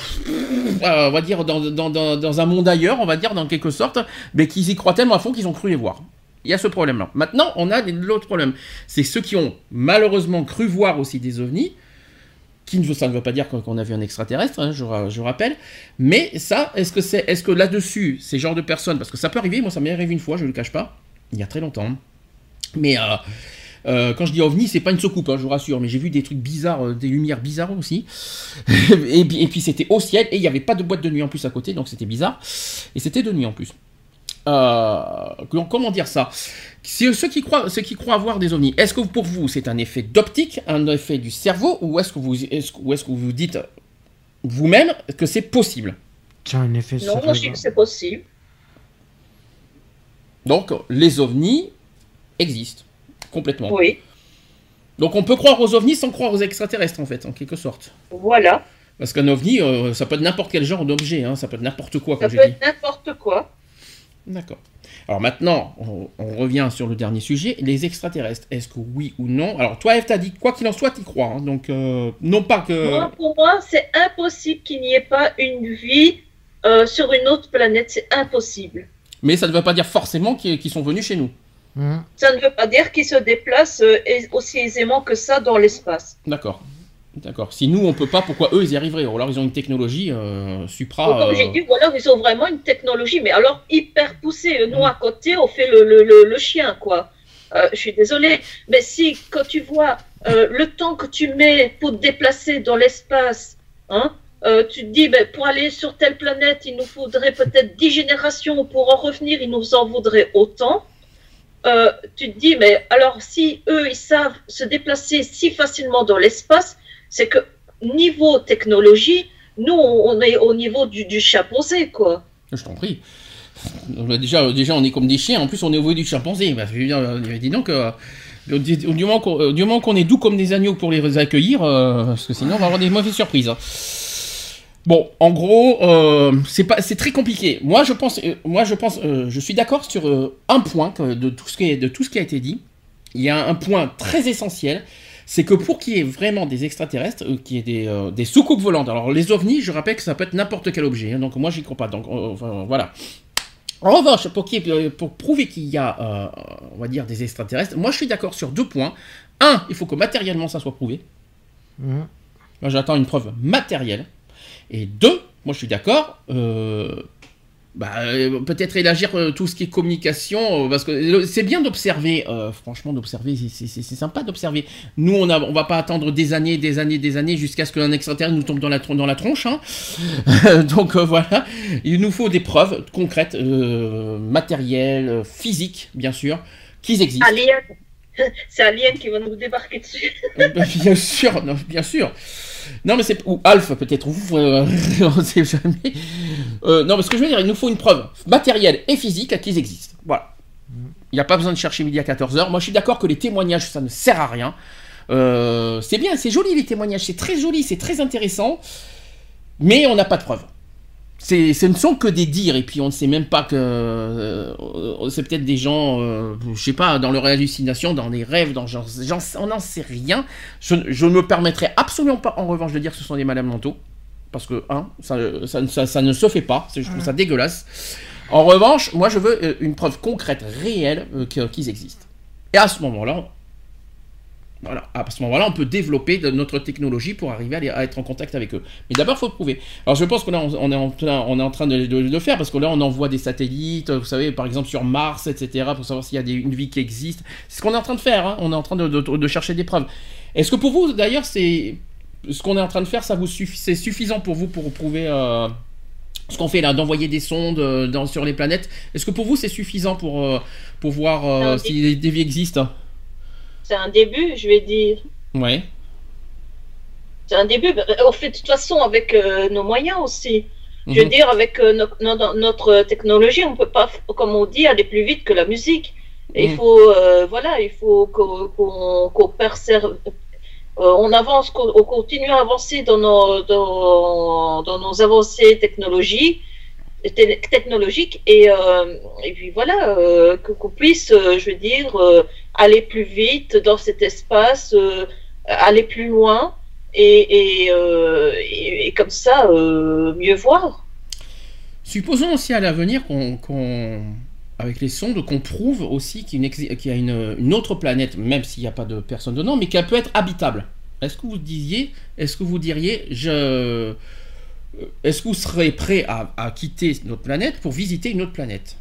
euh, on va dire, dans, dans, dans, dans un monde ailleurs, on va dire, dans quelque sorte, mais qu'ils y croient tellement à fond qu'ils ont cru les voir. Il y a ce problème-là. Maintenant, on a l'autre problème. C'est ceux qui ont malheureusement cru voir aussi des ovnis, qui ne, ça ne veut pas dire qu'on a vu un extraterrestre, hein, je, ra- je rappelle. Mais ça, est-ce que c'est, là-dessus, ces genres de personnes, parce que ça peut arriver, moi ça m'est arrivé une fois, je ne le cache pas, il y a très longtemps. Mais euh, euh, quand je dis ovni, c'est pas une soucoupe, hein, je vous rassure, mais j'ai vu des trucs bizarres, euh, des lumières bizarres aussi. et, et puis c'était au ciel, et il n'y avait pas de boîte de nuit en plus à côté, donc c'était bizarre. Et c'était de nuit en plus. Euh, comment- dire ça? Si ceux qui croient, ceux qui croient avoir des ovnis, est-ce que pour vous c'est un effet d'optique, un effet du cerveau, ou est-ce que vous, est-ce, ou est-ce que vous dites vous-même que c'est possible? C'est un effet Non, sur moi je dis que c'est possible. Donc les ovnis existent complètement. Oui, Donc on peut croire aux ovnis sans croire aux extraterrestres en fait, en quelque sorte. voilà. Parce qu'un ovni, euh, ça peut être n'importe quel genre d'objet, hein, ça peut être n'importe quoi, Ça comme peut j'ai dit. être n'importe quoi. D'accord. Alors maintenant, on, on revient sur le dernier sujet, les extraterrestres. Est-ce que oui ou non? Alors toi, Eve, t'as dit quoi qu'il en soit, t'y crois. hein, donc euh, non pas que. Moi, pour moi, c'est impossible qu'il n'y ait pas une vie euh, sur une autre planète. C'est impossible. Mais ça ne veut pas dire forcément qu'ils sont venus chez nous. Mhm. Ça ne veut pas dire qu'ils se déplacent euh, aussi aisément que ça dans l'espace. D'accord. D'accord. Si nous on peut pas, pourquoi eux ils y arriveraient? Ou alors ils ont une technologie euh, supra. Comme euh, j'ai dit, voilà, ils ont vraiment une technologie, mais alors hyper poussée. Nous, à côté, on fait le, le, le, le chien, quoi. Euh, je suis désolée, mais si, quand tu vois euh, le temps que tu mets pour te déplacer dans l'espace, hein, euh, tu te dis, ben, pour aller sur telle planète, il nous faudrait peut-être 10 générations, pour en revenir, il nous en vaudrait autant. Euh, tu te dis, mais alors si eux, ils savent se déplacer si facilement dans l'espace, c'est que niveau technologie, nous, on est au niveau du, chimpanzé, quoi. Je t'en prie. Déjà, déjà, on est comme des chiens. En plus, on est au niveau du chimpanzé. Bah, je veux dire, euh, dis donc, euh, qu'on euh, du moment qu'on est doux comme des agneaux pour les accueillir, parce que sinon, on va avoir des mauvaises surprises. Bon, en gros, c'est très compliqué. Moi, je pense, moi, je pense, je suis d'accord sur un point de tout ce qui de tout ce qui a été dit. Il y a un point très essentiel, c'est que pour qu'il y ait vraiment des extraterrestres, euh, qu'il y ait des, euh, des soucoupes volantes. Alors les ovnis, je rappelle que ça peut être n'importe quel objet. hein, donc moi, j'y crois pas. Donc euh, enfin, voilà. En revanche, pour, ait- prouver qu'il y a, on va dire, des extraterrestres, moi je suis d'accord sur deux points. Un, il faut que matériellement ça soit prouvé. Mhm. Moi j'attends une preuve matérielle. Et deux, moi je suis d'accord, bah, euh, peut-être élargir euh, tout ce qui est communication, euh, parce que c'est bien d'observer, franchement d'observer, c'est- sympa d'observer. Nous on on va pas attendre des années, des années, des années jusqu'à ce qu'un extraterrestre nous tombe dans la, tronche. hein. Donc voilà, il nous faut des preuves concrètes, matérielles, physiques bien sûr, qu'ils existent. C'est Alien qui va nous débarquer dessus. Euh, bah, bien sûr, non, bien sûr. Non, mais c'est. Ou Alf, peut-être, euh, on sait jamais. Euh, non, mais ce que je veux dire, il nous faut une preuve matérielle et physique qu'ils existent. Voilà. Il n'y a pas besoin de chercher midi à 14h. Moi, je suis d'accord que les témoignages, ça ne sert à rien. Euh, c'est bien, c'est joli les témoignages, c'est très joli, c'est très intéressant. Mais on n'a pas de preuves. C'est, ce ne sont que des dires, et puis on ne sait même pas que. euh, c'est peut-être des gens, euh, je sais pas, dans leur hallucination, dans des rêves, dans j'en- on n'en sait rien. Je, je ne me permettrai absolument pas, en revanche, de dire que ce sont des malades mentaux. Parce que, un, ça, ça, ça- ça ne se fait pas, c'est- je trouve ça dégueulasse. En revanche, moi je veux euh, une preuve concrète, réelle, euh, qu'ils existent. Et à ce moment-là, Voilà, à ce moment-là, on peut développer notre technologie pour arriver à, être en contact avec eux. Mais d'abord, il faut prouver. Alors, je pense qu'on est en, on est en, train- on est en train de, le faire parce que là, on envoie des satellites, vous savez, par exemple sur Mars, etc., pour savoir s'il y a des- une vie qui existe. C'est ce qu'on est en train de faire. hein. On est en train de, de- de chercher des preuves. Est-ce que pour vous, d'ailleurs, c'est ce qu'on est en train de faire, ça vous suffit, c'est suffisant pour vous pour prouver euh, ce qu'on fait là, d'envoyer des sondes euh, dans- sur les planètes? Est-ce que pour vous, c'est suffisant pour, euh, pour voir euh, si des vies existent? C'est un début, je vais dire. Ouais. C'est un début. On fait de toute façon avec euh, nos moyens aussi. Je veux Mhm. dire, avec euh, no- no- notre technologie, on peut pas, comme on dit, aller plus vite que la musique. Et Mhm. Il faut, euh, voilà, il faut qu'on qu'on persévère- euh, on avance, qu'on on continue à avancer dans nos, dans, dans nos avancées technologiques, et, euh, et puis voilà, euh, qu'on puisse, euh, je veux dire, euh, aller plus vite dans cet espace, euh, aller plus loin et, et, euh, et- et comme ça, euh, mieux voir. Supposons aussi à l'avenir qu'on, qu'on- avec les sondes, qu'on prouve aussi qu'il y a, une, une- une autre planète, même s'il n'y a pas de personne dedans, mais qu'elle peut être habitable. Est-ce que vous disiez, est-ce que vous diriez, je, est-ce que vous serez prêt à, à quitter notre planète pour visiter une autre planète?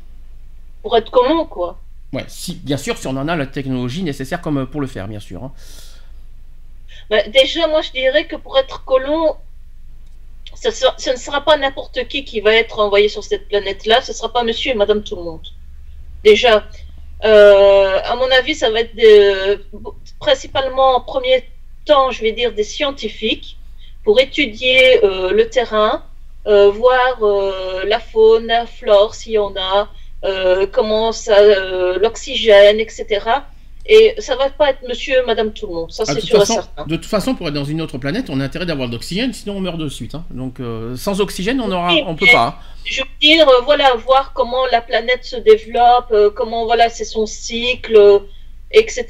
Pour être commun, quoi? Ouais, si, bien sûr, si on en a la technologie nécessaire comme pour le faire, bien sûr. hein. Ben, déjà, moi, je dirais que pour être colon, ce, ne sera pas n'importe qui qui va être envoyé sur cette planète-là, ce ne sera pas monsieur et madame tout le monde. Déjà, euh, à mon avis, ça va être principalement en premier temps, je vais dire, des scientifiques pour étudier euh, le terrain, euh, voir euh, la faune, la flore, s'il y en a, euh, comment ça, euh, l'oxygène, etc. Et ça va pas être monsieur et madame tout le monde, ça Ah, c'est sûr et certain. de toute façon, pour être dans une autre planète, on a intérêt d'avoir de l'oxygène, sinon on meurt de suite. hein. Donc, euh, sans oxygène, on aura, Oui, on peut pas. je veux dire, voilà, voir comment la planète se développe, comment, voilà, c'est son cycle, etc.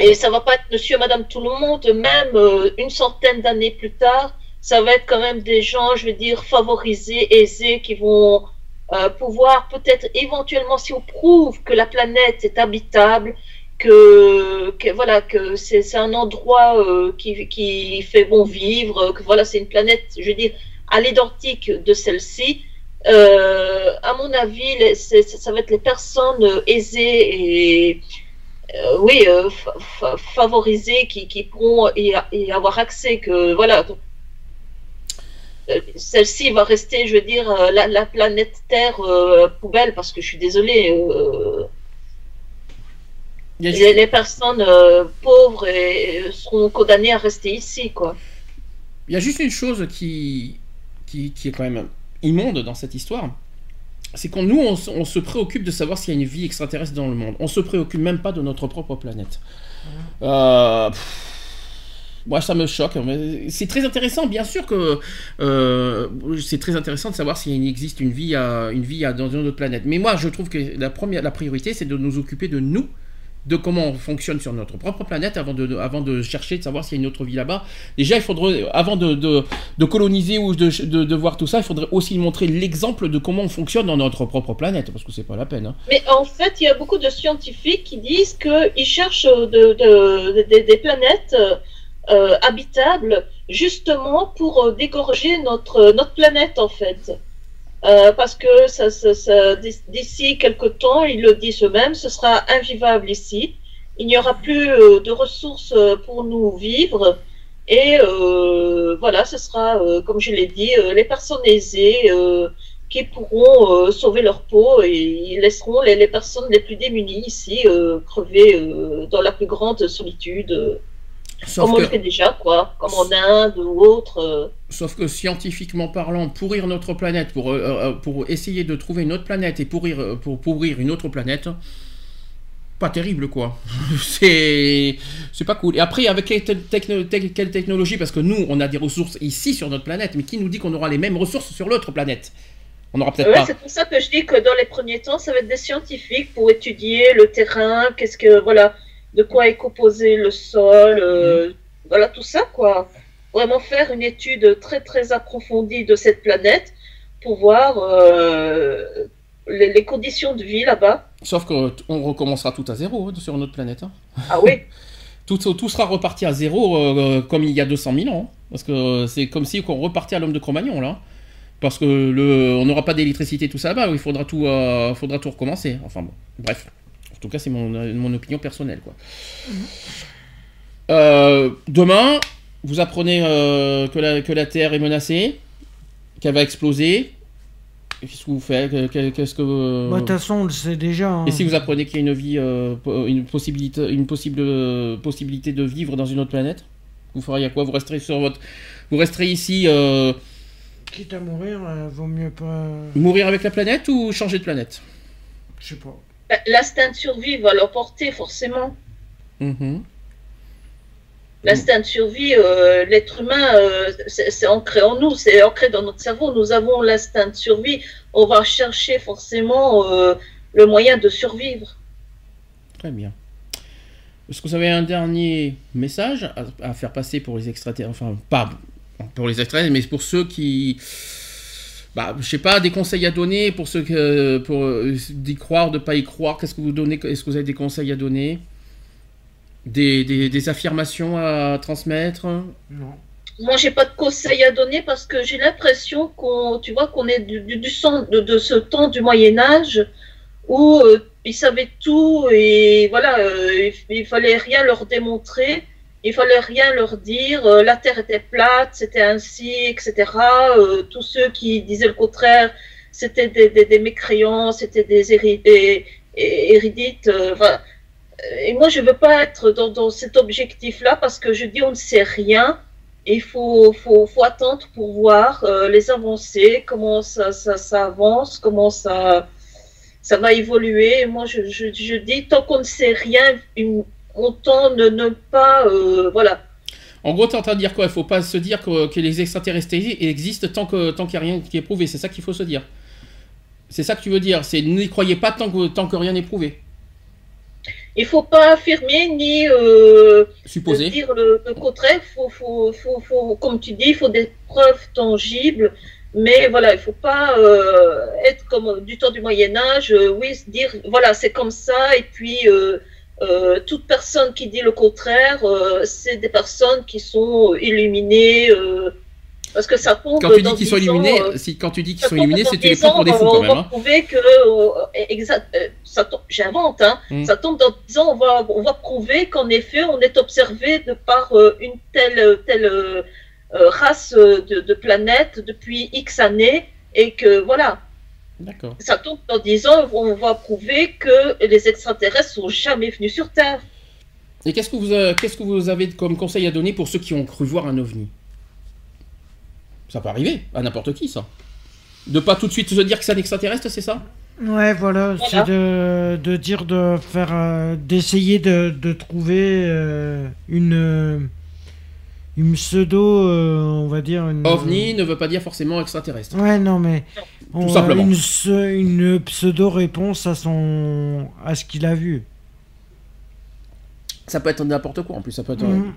Et ça va pas être monsieur, madame, tout le monde, même une centaine d'années plus tard, ça va être quand même des gens, je veux dire, favorisés, aisés, qui vont euh, pouvoir peut-être éventuellement, si on prouve que la planète est habitable, que, que voilà, que c'est un endroit euh, qui, qui fait bon vivre, que voilà, c'est une planète, je veux dire, à l'identique de celle-ci, euh, à mon avis, ça va être les personnes euh, aisées et euh, oui, fa- fa- favorisées qui, qui pourront y, avoir accès. Que voilà, celle-ci va rester, je veux dire, euh, la, la planète Terre euh, poubelle parce que je suis désolée. euh, les, les personnes euh, pauvres et, et seront condamnées à rester ici, quoi. Il y a juste une chose qui, qui, qui est quand même immonde dans cette histoire. C'est qu'on nous, on, se- on se préoccupe de savoir s'il y a une vie extraterrestre dans le monde. On se préoccupe même pas de notre propre planète. Euh, pff, moi, ça me choque. C'est très intéressant, bien sûr que euh, c'est très intéressant de savoir s'il existe une vie, à, une vie à- dans une autre planète. Mais moi, je trouve que la première, la priorité, c'est de nous occuper de nous, de comment on fonctionne sur notre propre planète avant de, avant de chercher de savoir s'il y a une autre vie là-bas. Déjà, il faudrait, avant de, de, coloniser ou de, voir tout ça, il faudrait aussi montrer l'exemple de comment on fonctionne dans notre propre planète, parce que c'est pas la peine. hein. Mais en fait, il y a beaucoup de scientifiques qui disent qu'ils cherchent de, de- de- de- des planètes euh, habitables justement pour euh, dégorger notre, notre planète, en fait. Euh, parce que ça, ça- ça- d'ici quelques temps, ils le disent eux-mêmes, ce sera invivable ici. Il n'y aura plus euh, de ressources euh, pour nous vivre. Et euh, voilà, ce sera, euh, comme je l'ai dit, euh, les personnes aisées euh, qui pourront euh, sauver leur peau et ils laisseront les, les personnes les plus démunies ici euh, crever euh, dans la plus grande solitude, euh, Sauf comme on que, le fait déjà, quoi, comme en Inde ou autre. euh. sauf que scientifiquement parlant, pourrir notre planète, pour, euh, euh, pour essayer de trouver une autre planète et pourrir, pour pourrir une autre planète, pas terrible quoi. c'est c'est pas cool. Et après, avec quelle, techno- tec- quelle technologie? Parce que nous, on a des ressources ici sur notre planète, mais qui nous dit qu'on aura les mêmes ressources sur l'autre planète? On n'aura peut-être Ouais, pas. c'est pour ça que je dis que dans les premiers temps, ça va être des scientifiques pour étudier le terrain, qu'est-ce que voilà, de quoi est composé le sol, euh, voilà tout ça quoi. Vraiment faire une étude très très approfondie de cette planète pour voir euh, les, les conditions de vie là-bas. Sauf qu'on recommencera tout à zéro hein, sur notre planète. hein. Ah oui. tout, tout sera reparti à zéro euh, comme il y a 200 000 ans. Parce que c'est comme si on repartait à l'homme de Cro-Magnon là. Parce que le, on n'aura pas d'électricité tout ça là-bas, il faudra tout, euh, faudra tout recommencer. Enfin bon, bref. En tout cas, c'est mon, mon opinion personnelle quoi. Euh, demain, vous apprenez euh, que, la, que la Terre est menacée, qu'elle va exploser. Qu'est-ce que vous faites? Que- que- Qu'est-ce que Bah, De toute façon, on le sait déjà. hein. et si vous apprenez qu'il y a une vie, euh, une possibilité, une possible euh, possibilité de vivre dans une autre planète, vous feriez quoi? Vous resterez sur votre, vous resterez ici, euh, Quitte à mourir, euh, vaut mieux pas. mourir avec la planète ou changer de planète? Je sais pas. Ben, L'instinct de survie va l'emporter forcément. L'instinct de survie, euh, l'être humain, euh, c'est c'est ancré en nous, c'est ancré dans notre cerveau. Nous avons l'instinct de survie. On va chercher forcément euh, le moyen de survivre. Très bien. Est-ce que vous avez un dernier message à, à faire passer pour les extraterrestres? Enfin, pas pour les extraterrestres, mais pour ceux qui. Bah, je sais pas, des conseils à donner pour ceux que. pour euh, d'y croire, de pas y croire. Qu'est-ce que vous donnez Est-ce que vous avez des conseils à donner? Des, des, des affirmations à transmettre? Non. Moi, j'ai pas de conseils à donner parce que j'ai l'impression qu'on, tu vois, qu'on est du, du, du sang de, de ce temps du Moyen Âge où euh, ils savaient tout et voilà, euh, il, il fallait rien leur démontrer, il fallait rien leur dire. euh, la Terre était plate, c'était ainsi, etc. Euh, tous ceux qui disaient le contraire, c'était des, mécréants, c'était des, éridites. euh, et moi, je veux pas être dans, cet objectif-là parce que je dis on ne sait rien. Il faut, faut, faut attendre pour voir les avancées, comment ça, ça, ça avance, comment ça, ça va évoluer. Moi, je, je, je dis, tant qu'on ne sait rien, une- autant ne, ne pas... euh, voilà. En gros, tu es en train de dire quoi? Il faut pas se dire que, que les extraterrestres existent tant que tant qu'il n'y a rien qui est prouvé. C'est ça qu'il faut se dire. C'est ça que tu veux dire. C'est n'y croyez pas tant que, tant que rien n'est prouvé. Il faut pas affirmer ni euh, Supposé. dire le, le contraire. Faut, faut, faut, faut, comme tu dis, il faut des preuves tangibles. Mais voilà, il faut pas euh, être comme du temps du Moyen Âge, euh, oui, se dire voilà, c'est comme ça, et puis euh, toute personne qui dit le contraire, euh, c'est des personnes qui sont illuminées, euh, parce que ça tombe Quand tu dis dans qu'ils sont 10 ans, illuminés, euh, si, quand tu dis qu'ils sont illuminés, c'est tu les 10 prends pour des fous on quand va même. hein. prouver que, euh, exact, euh, ça tombe- j'invente, hein, Mm. ça tombe dans 10 ans, on va, on va prouver qu'en effet, on est observé de par une telle, telle race de, de planète depuis X années, et que voilà, D'accord. ça tombe dans 10 ans, on va prouver que les extraterrestres sont jamais venus sur Terre. Et qu'est-ce que vous euh, qu'est-ce que vous avez comme conseil à donner pour ceux qui ont cru voir un ovni? Ça peut arriver à n'importe qui, ça. De pas tout de suite se dire que c'est un extraterrestre, c'est ça? Ouais, voilà, Voilà. c'est de, de dire de faire, euh, d'essayer de, de trouver euh, une, euh, une pseudo, euh, on va dire une. OVNI ne veut pas dire forcément extraterrestre. Ouais, non mais on- simplement. une, se- une pseudo réponse à son, à ce qu'il a vu. Ça peut être n'importe quoi en plus. Ça peut être. Mhm.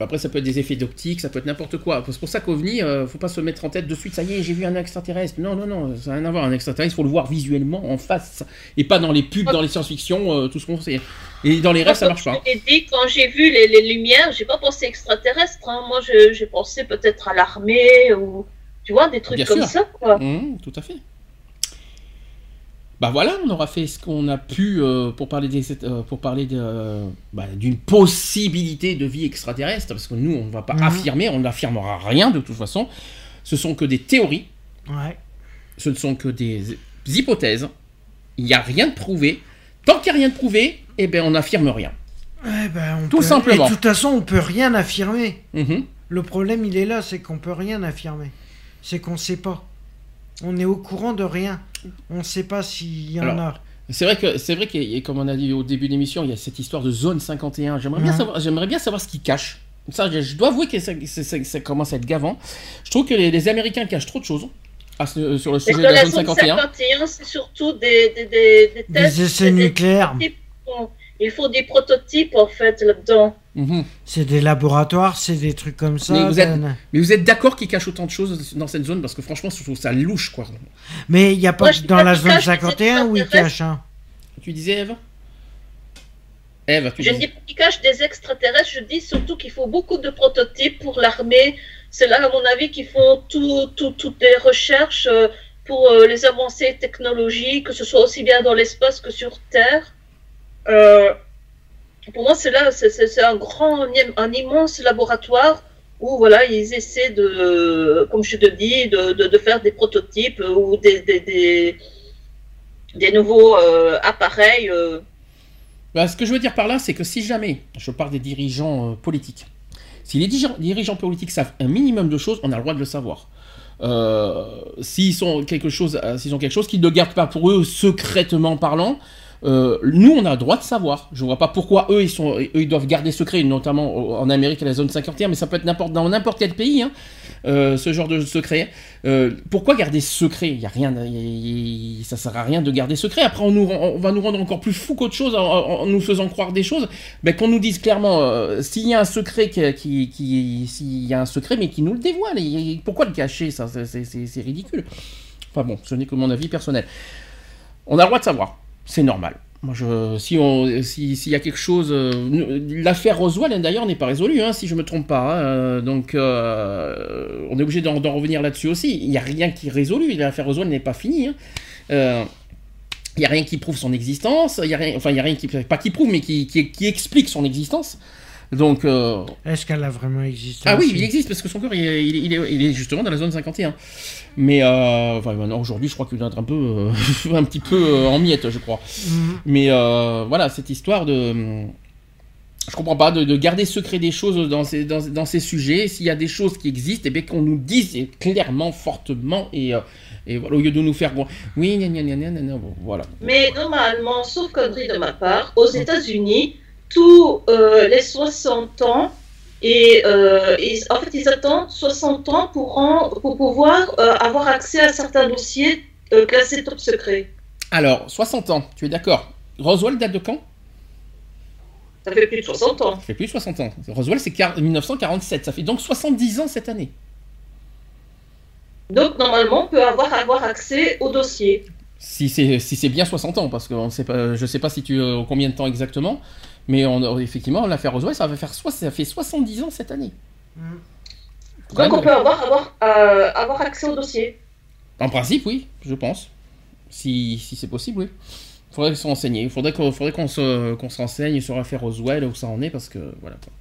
Après, ça peut être des effets d'optique, ça peut être n'importe quoi. C'est pour ça qu'OVNI, euh, faut pas se mettre en tête de suite, ça y est, j'ai vu un extraterrestre. Non, non, non, ça n'a rien à voir. Un extraterrestre, faut le voir visuellement, en face. Et pas dans les pubs, dans les science-fiction, euh, tout ce qu'on sait. Et dans les rêves, ça marche pas. Je dit, quand j'ai vu les, les lumières, j'ai pas pensé extraterrestre. hein. Moi, j'ai pensé peut-être à l'armée ou tu vois des trucs Bien comme sûr. ça. Quoi. Mhm, tout à fait. Bah voilà, on aura fait ce qu'on a pu euh, pour parler des, euh, pour parler de, euh, bah, d'une possibilité de vie extraterrestre, parce que nous, on ne va pas Mhm. affirmer, on n'affirmera rien de toute façon. Ce sont que des théories, Ouais. ce ne sont que des hypothèses. Il n'y a rien de prouvé. Tant qu'il n'y a rien de prouvé, eh ben on n'affirme rien. Ouais, ben, on Tout peut- simplement. Et de toute façon, on peut rien affirmer. Mhm. Le problème, il est là, c'est qu'on peut rien affirmer. C'est qu'on sait pas. On est au courant de rien. On sait pas s'il y en Alors, a. C'est vrai que c'est vrai a- comme on a dit au début de l'émission, il y a cette histoire de zone 51. J'aimerais bien savoir, j'aimerais bien savoir ce qu'ils cachent. Ça, je, je dois avouer que ça, ça- ça- ça commence à être gavant. Je trouve que les, les Américains cachent trop de choses ce- sur le Et sujet de la la zone zone 51. 51, c'est surtout des, des, des, des tests. Des essais des- des nucléaires. prototypes. Il faut des prototypes en fait là-dedans. Mhm. C'est des laboratoires, c'est des trucs comme ça. Mais vous êtes- Dan. Mais vous êtes d'accord qu'ils cachent autant de choses dans cette zone? Parce que franchement, je trouve ça louche quoi. Mais il n'y a pas Moi, dans pas la zone cachent, 51 où ils cachent. Hein. Tu disais Eve? Eve, tu Je ne dis- qu'ils cachent des extraterrestres, je dis surtout qu'il faut beaucoup de prototypes pour l'armée. C'est là, à mon avis, qu'ils font tout, tout- toutes les recherches euh, pour euh, les avancées technologiques, que ce soit aussi bien dans l'espace que sur Terre. Euh, pour moi, c'est là, c'est- un grand, un immense laboratoire où voilà, ils essaient de, comme je te dis, de, faire des prototypes ou des, nouveaux euh, appareils. euh, Bah, ce que je veux dire par là, c'est que si jamais, je parle des dirigeants euh, politiques, si les dirigeants, politiques savent un minimum de choses, on a le droit de le savoir. S'ils s'ils ont quelque chose qu'ils ne gardent pas pour eux secrètement parlant, euh, nous on a le droit de savoir. Je vois pas pourquoi eux ils sont, ils doivent garder secret, notamment en Amérique à la zone 51, mais ça peut être n'importe dans n'importe quel pays. hein, euh, ce genre de secret. Euh, pourquoi garder secret? Il y a rien, ça sert à rien de garder secret. Après, on, va nous rendre encore plus fou qu'autre chose en, nous faisant croire des choses. Ben, qu'on nous dise clairement s'il y a un secret qui, y a un secret, mais qui nous le dévoile. Et pourquoi le cacher? Ça, c'est ridicule. Enfin bon, ce n'est que mon avis personnel. On a le droit de savoir. C'est normal. Moi, si on, si- s'il y a quelque chose, euh, l'affaire Roswell d'ailleurs n'est pas résolue, hein, si je me trompe pas. hein, euh, donc, euh, on est obligé d'en, revenir là-dessus aussi. Il n'y a rien qui est résolu. L'affaire Roswell n'est pas finie. hein. Il n'y a rien qui prouve son existence. Il y a rien, enfin, il y a rien qui, pas qui prouve, mais qui, qui explique son existence. Donc, euh, Est-ce qu'elle a vraiment existé ah oui, il existe parce que son corps, il est, il est- il est- il est justement dans la zone 51. Mais euh, enfin, maintenant, aujourd'hui, je crois qu'il doit être un peu, euh, un petit peu euh, en miettes, je crois. Mhm. Mais euh, voilà, cette histoire de. Je comprends pas, de, de garder secret des choses dans ces, dans, dans ces sujets. S'il y a des choses qui existent, et bien qu'on nous dise clairement, fortement, et, euh, et voilà, au lieu de nous faire. Oui, gna gna gna gna gna, gna, bon, voilà. Mais normalement, sauf connerie de ma part, aux États-Unis, tous euh, les 60 ans, et, euh, en fait, ils attendent 60 ans pour, en- pour pouvoir euh, avoir accès à certains dossiers classés top secret. Alors, 60 ans, tu es d'accord? Roswell date de quand? Ça fait plus de 60 ans. Ça fait plus de 60 ans. Roswell, c'est quar- 1947. Ça fait donc 70 ans cette année. Donc, normalement, on peut avoir, avoir accès au dossier. Si c'est si bien 60 ans, parce que on sait pas, je sais pas si tu combien de temps exactement, mais on, effectivement l'affaire Roswell, ça va faire ça fait 70 ans cette année. Quand Donc, on peut avoir, avoir, euh, avoir accès au dossier. En principe, oui, je pense. Si, si c'est possible, oui. Il faudrait se renseigner. Il faudrait qu'on faudrait qu'on se, qu'on se renseigne sur l'affaire Roswell, où ça en est, parce que voilà. quoi.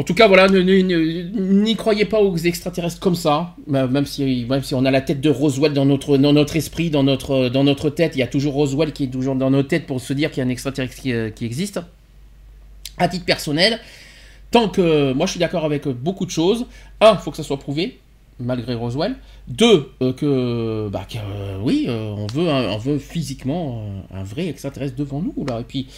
En tout cas, voilà, n'y croyez pas aux extraterrestres comme ça, bah, même si, même si on a la tête de Roswell dans notre, dans notre esprit, dans notre, dans notre tête, il y a toujours Roswell qui est toujours dans nos têtes pour se dire qu'il y a un extraterrestre qui, euh, qui existe. À titre personnel, tant que moi je suis d'accord avec beaucoup de choses, un, faut que ça soit prouvé, malgré Roswell. Deux, euh, que, bah, que, euh, oui, on, veut on veut physiquement un vrai extraterrestre devant nous. Là. Et puis,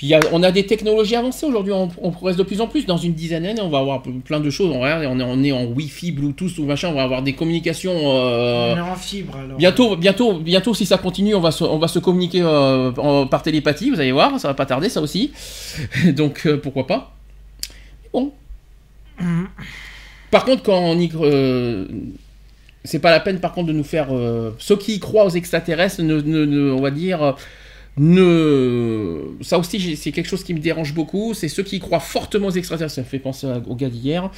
puis il y a- on a des technologies avancées aujourd'hui, on, on progresse de plus en plus. Dans une dizaine d'années, on va avoir plein de choses. On, regarde, on, est, on est en Wi-Fi, Bluetooth ou machin, on va avoir des communications. euh, On est en fibre alors. Bientôt, bientôt, bientôt, si ça continue, on va se, on va se communiquer euh, en- par télépathie, vous allez voir, ça va pas tarder, ça aussi. Donc, euh, pourquoi pas Bon. Mhm. Par contre, quand on y... c'est pas la peine, par contre, de nous faire... ceux qui y croient aux extraterrestres, ne, ne- ne- on va dire... ne... Ça aussi, c'est quelque chose qui me dérange beaucoup. C'est ceux qui croient fortement aux extraterrestres. Ça me fait penser au gars d'hier,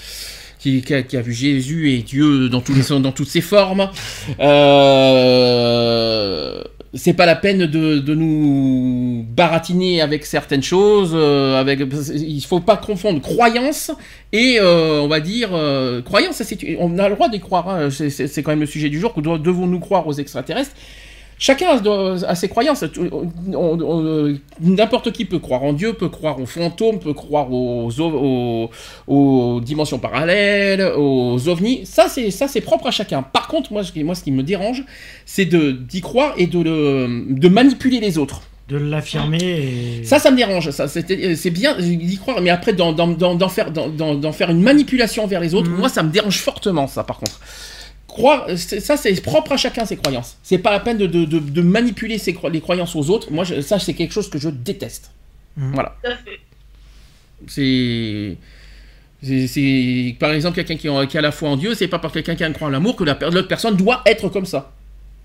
qui, a, vu Jésus et Dieu dans, toutes ses formes. Euh, c'est pas la peine de, nous baratiner avec certaines choses. euh, avec, il faut pas confondre croyance et euh, on va dire euh, croyance. on a le droit d'y croire. hein, c'est- quand même le sujet du jour. Devons-nous croire aux extraterrestres? Chacun a, a ses croyances. On- N'importe qui peut croire en Dieu, peut croire aux fantômes, peut croire aux, aux, aux dimensions parallèles, aux ovnis. Ça, c'est ça, c'est propre à chacun. Par contre, moi, ce qui, moi, ce qui me dérange, c'est d'y croire et de, le, de manipuler les autres. De l'affirmer et. Ça, ça me dérange. Ça, c'est bien d'y croire, mais après d'en, faire, d'en faire une manipulation vers les autres, Mhm. moi, ça me dérange fortement. Ça, par contre. Croire, c'est- ça c'est propre à chacun ses croyances. C'est pas la peine de, de- de- de manipuler ses les croyances aux autres. Moi, je- ça c'est quelque chose que je déteste. Mhm. Voilà. C'est. par exemple, quelqu'un qui, a- qui a la foi en Dieu, c'est pas par quelqu'un qui a une croix en l'amour que la l'autre personne doit être comme ça.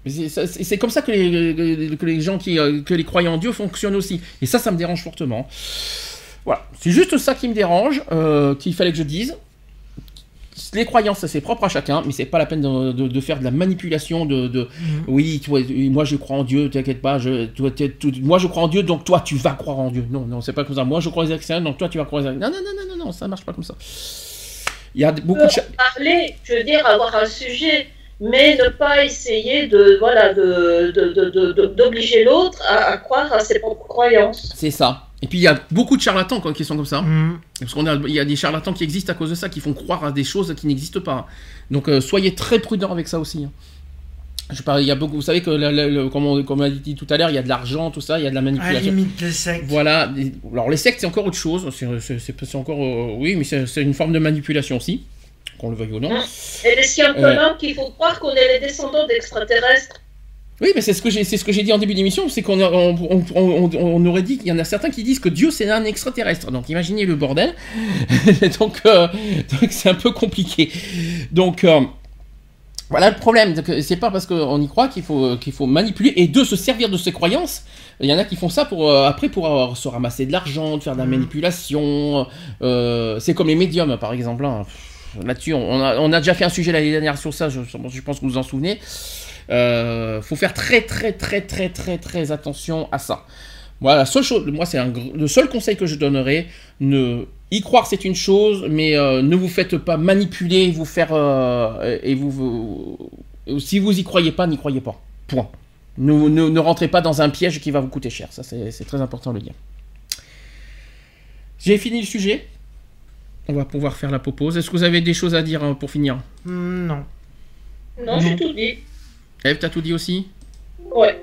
C'est- comme ça que les, que les gens qui, euh, que les croyants en Dieu fonctionnent aussi. Et ça, ça me dérange fortement. Voilà, c'est juste ça qui me dérange, euh, qu'il fallait que je dise. Les croyances, ça, c'est propre à chacun, mais c'est pas la peine de, de- de faire de la manipulation. De, de- oui, toi, moi je crois en Dieu, t'inquiète pas. Je, toi, t'es- tout- moi je crois en Dieu, donc toi tu vas croire en Dieu. Non, non, c'est pas comme ça. Moi je crois aux externes, donc toi tu vas croire aux externes. Non, non, non, non, non, non, ça marche pas comme ça. Il y a beaucoup de. cha- parler, je veux dire, avoir un sujet, mais ne pas essayer de voilà de- d'obliger l'autre à, à croire à ses propres croyances. C'est ça. Et puis il y a beaucoup de charlatans quoi, qui sont comme ça. Mhm. Parce qu'on a, il y a des charlatans qui existent à cause de ça, qui font croire à des choses qui n'existent pas. Donc euh, soyez très prudents avec ça aussi. hein. Je parle, il y a beaucoup, vous savez que, le- comme on, comme on a dit tout à l'heure, il y a de l'argent, tout ça, il y a de la À la manipulation. limite, les sectes. Voilà. Alors les sectes, c'est encore autre chose. C'est, encore, euh, oui, mais c'est, une forme de manipulation aussi, qu'on le veuille ou non. Et les scientologues qu'il faut croire qu'on est les descendants d'extraterrestres. Oui, mais c'est ce que j'ai, c'est ce que j'ai dit en début d'émission, c'est qu'on on, on- aurait dit qu'il y en a certains qui disent que Dieu c'est un extraterrestre. Donc imaginez le bordel. donc, euh, donc c'est un peu compliqué. Donc euh, voilà le problème. Donc, euh, C'est pas parce qu'on y croit qu'il faut qu'il faut manipuler et de se servir de ses croyances. Il y en a qui font ça pour euh, après pour euh, se ramasser de l'argent, de faire de la manipulation. euh, c'est comme les médiums par exemple. hein. Là-dessus, on a, on a déjà fait un sujet l'année dernière sur ça. Je, je pense que vous vous en souvenez. Euh, faut faire très très très très très très attention à ça. Voilà, la seule chose, moi c'est le seul conseil que je donnerais, ne y croire c'est une chose, mais euh, ne vous faites pas manipuler, vous faire euh, et vous, vous- si vous y croyez pas, n'y croyez pas. Point. Ne, ne, ne rentrez pas dans un piège qui va vous coûter cher. Ça c'est c'est très important de le dire. J'ai fini le sujet. On va pouvoir faire la pause. Est-ce que vous avez des choses à dire hein, pour finir? Hmm, Non. Non, j'ai tout dit. Eve, t'as tout dit aussi? Ouais.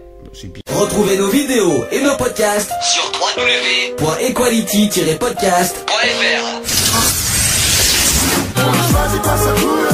Retrouvez nos vidéos et nos podcasts sur www.equality-podcast.fr.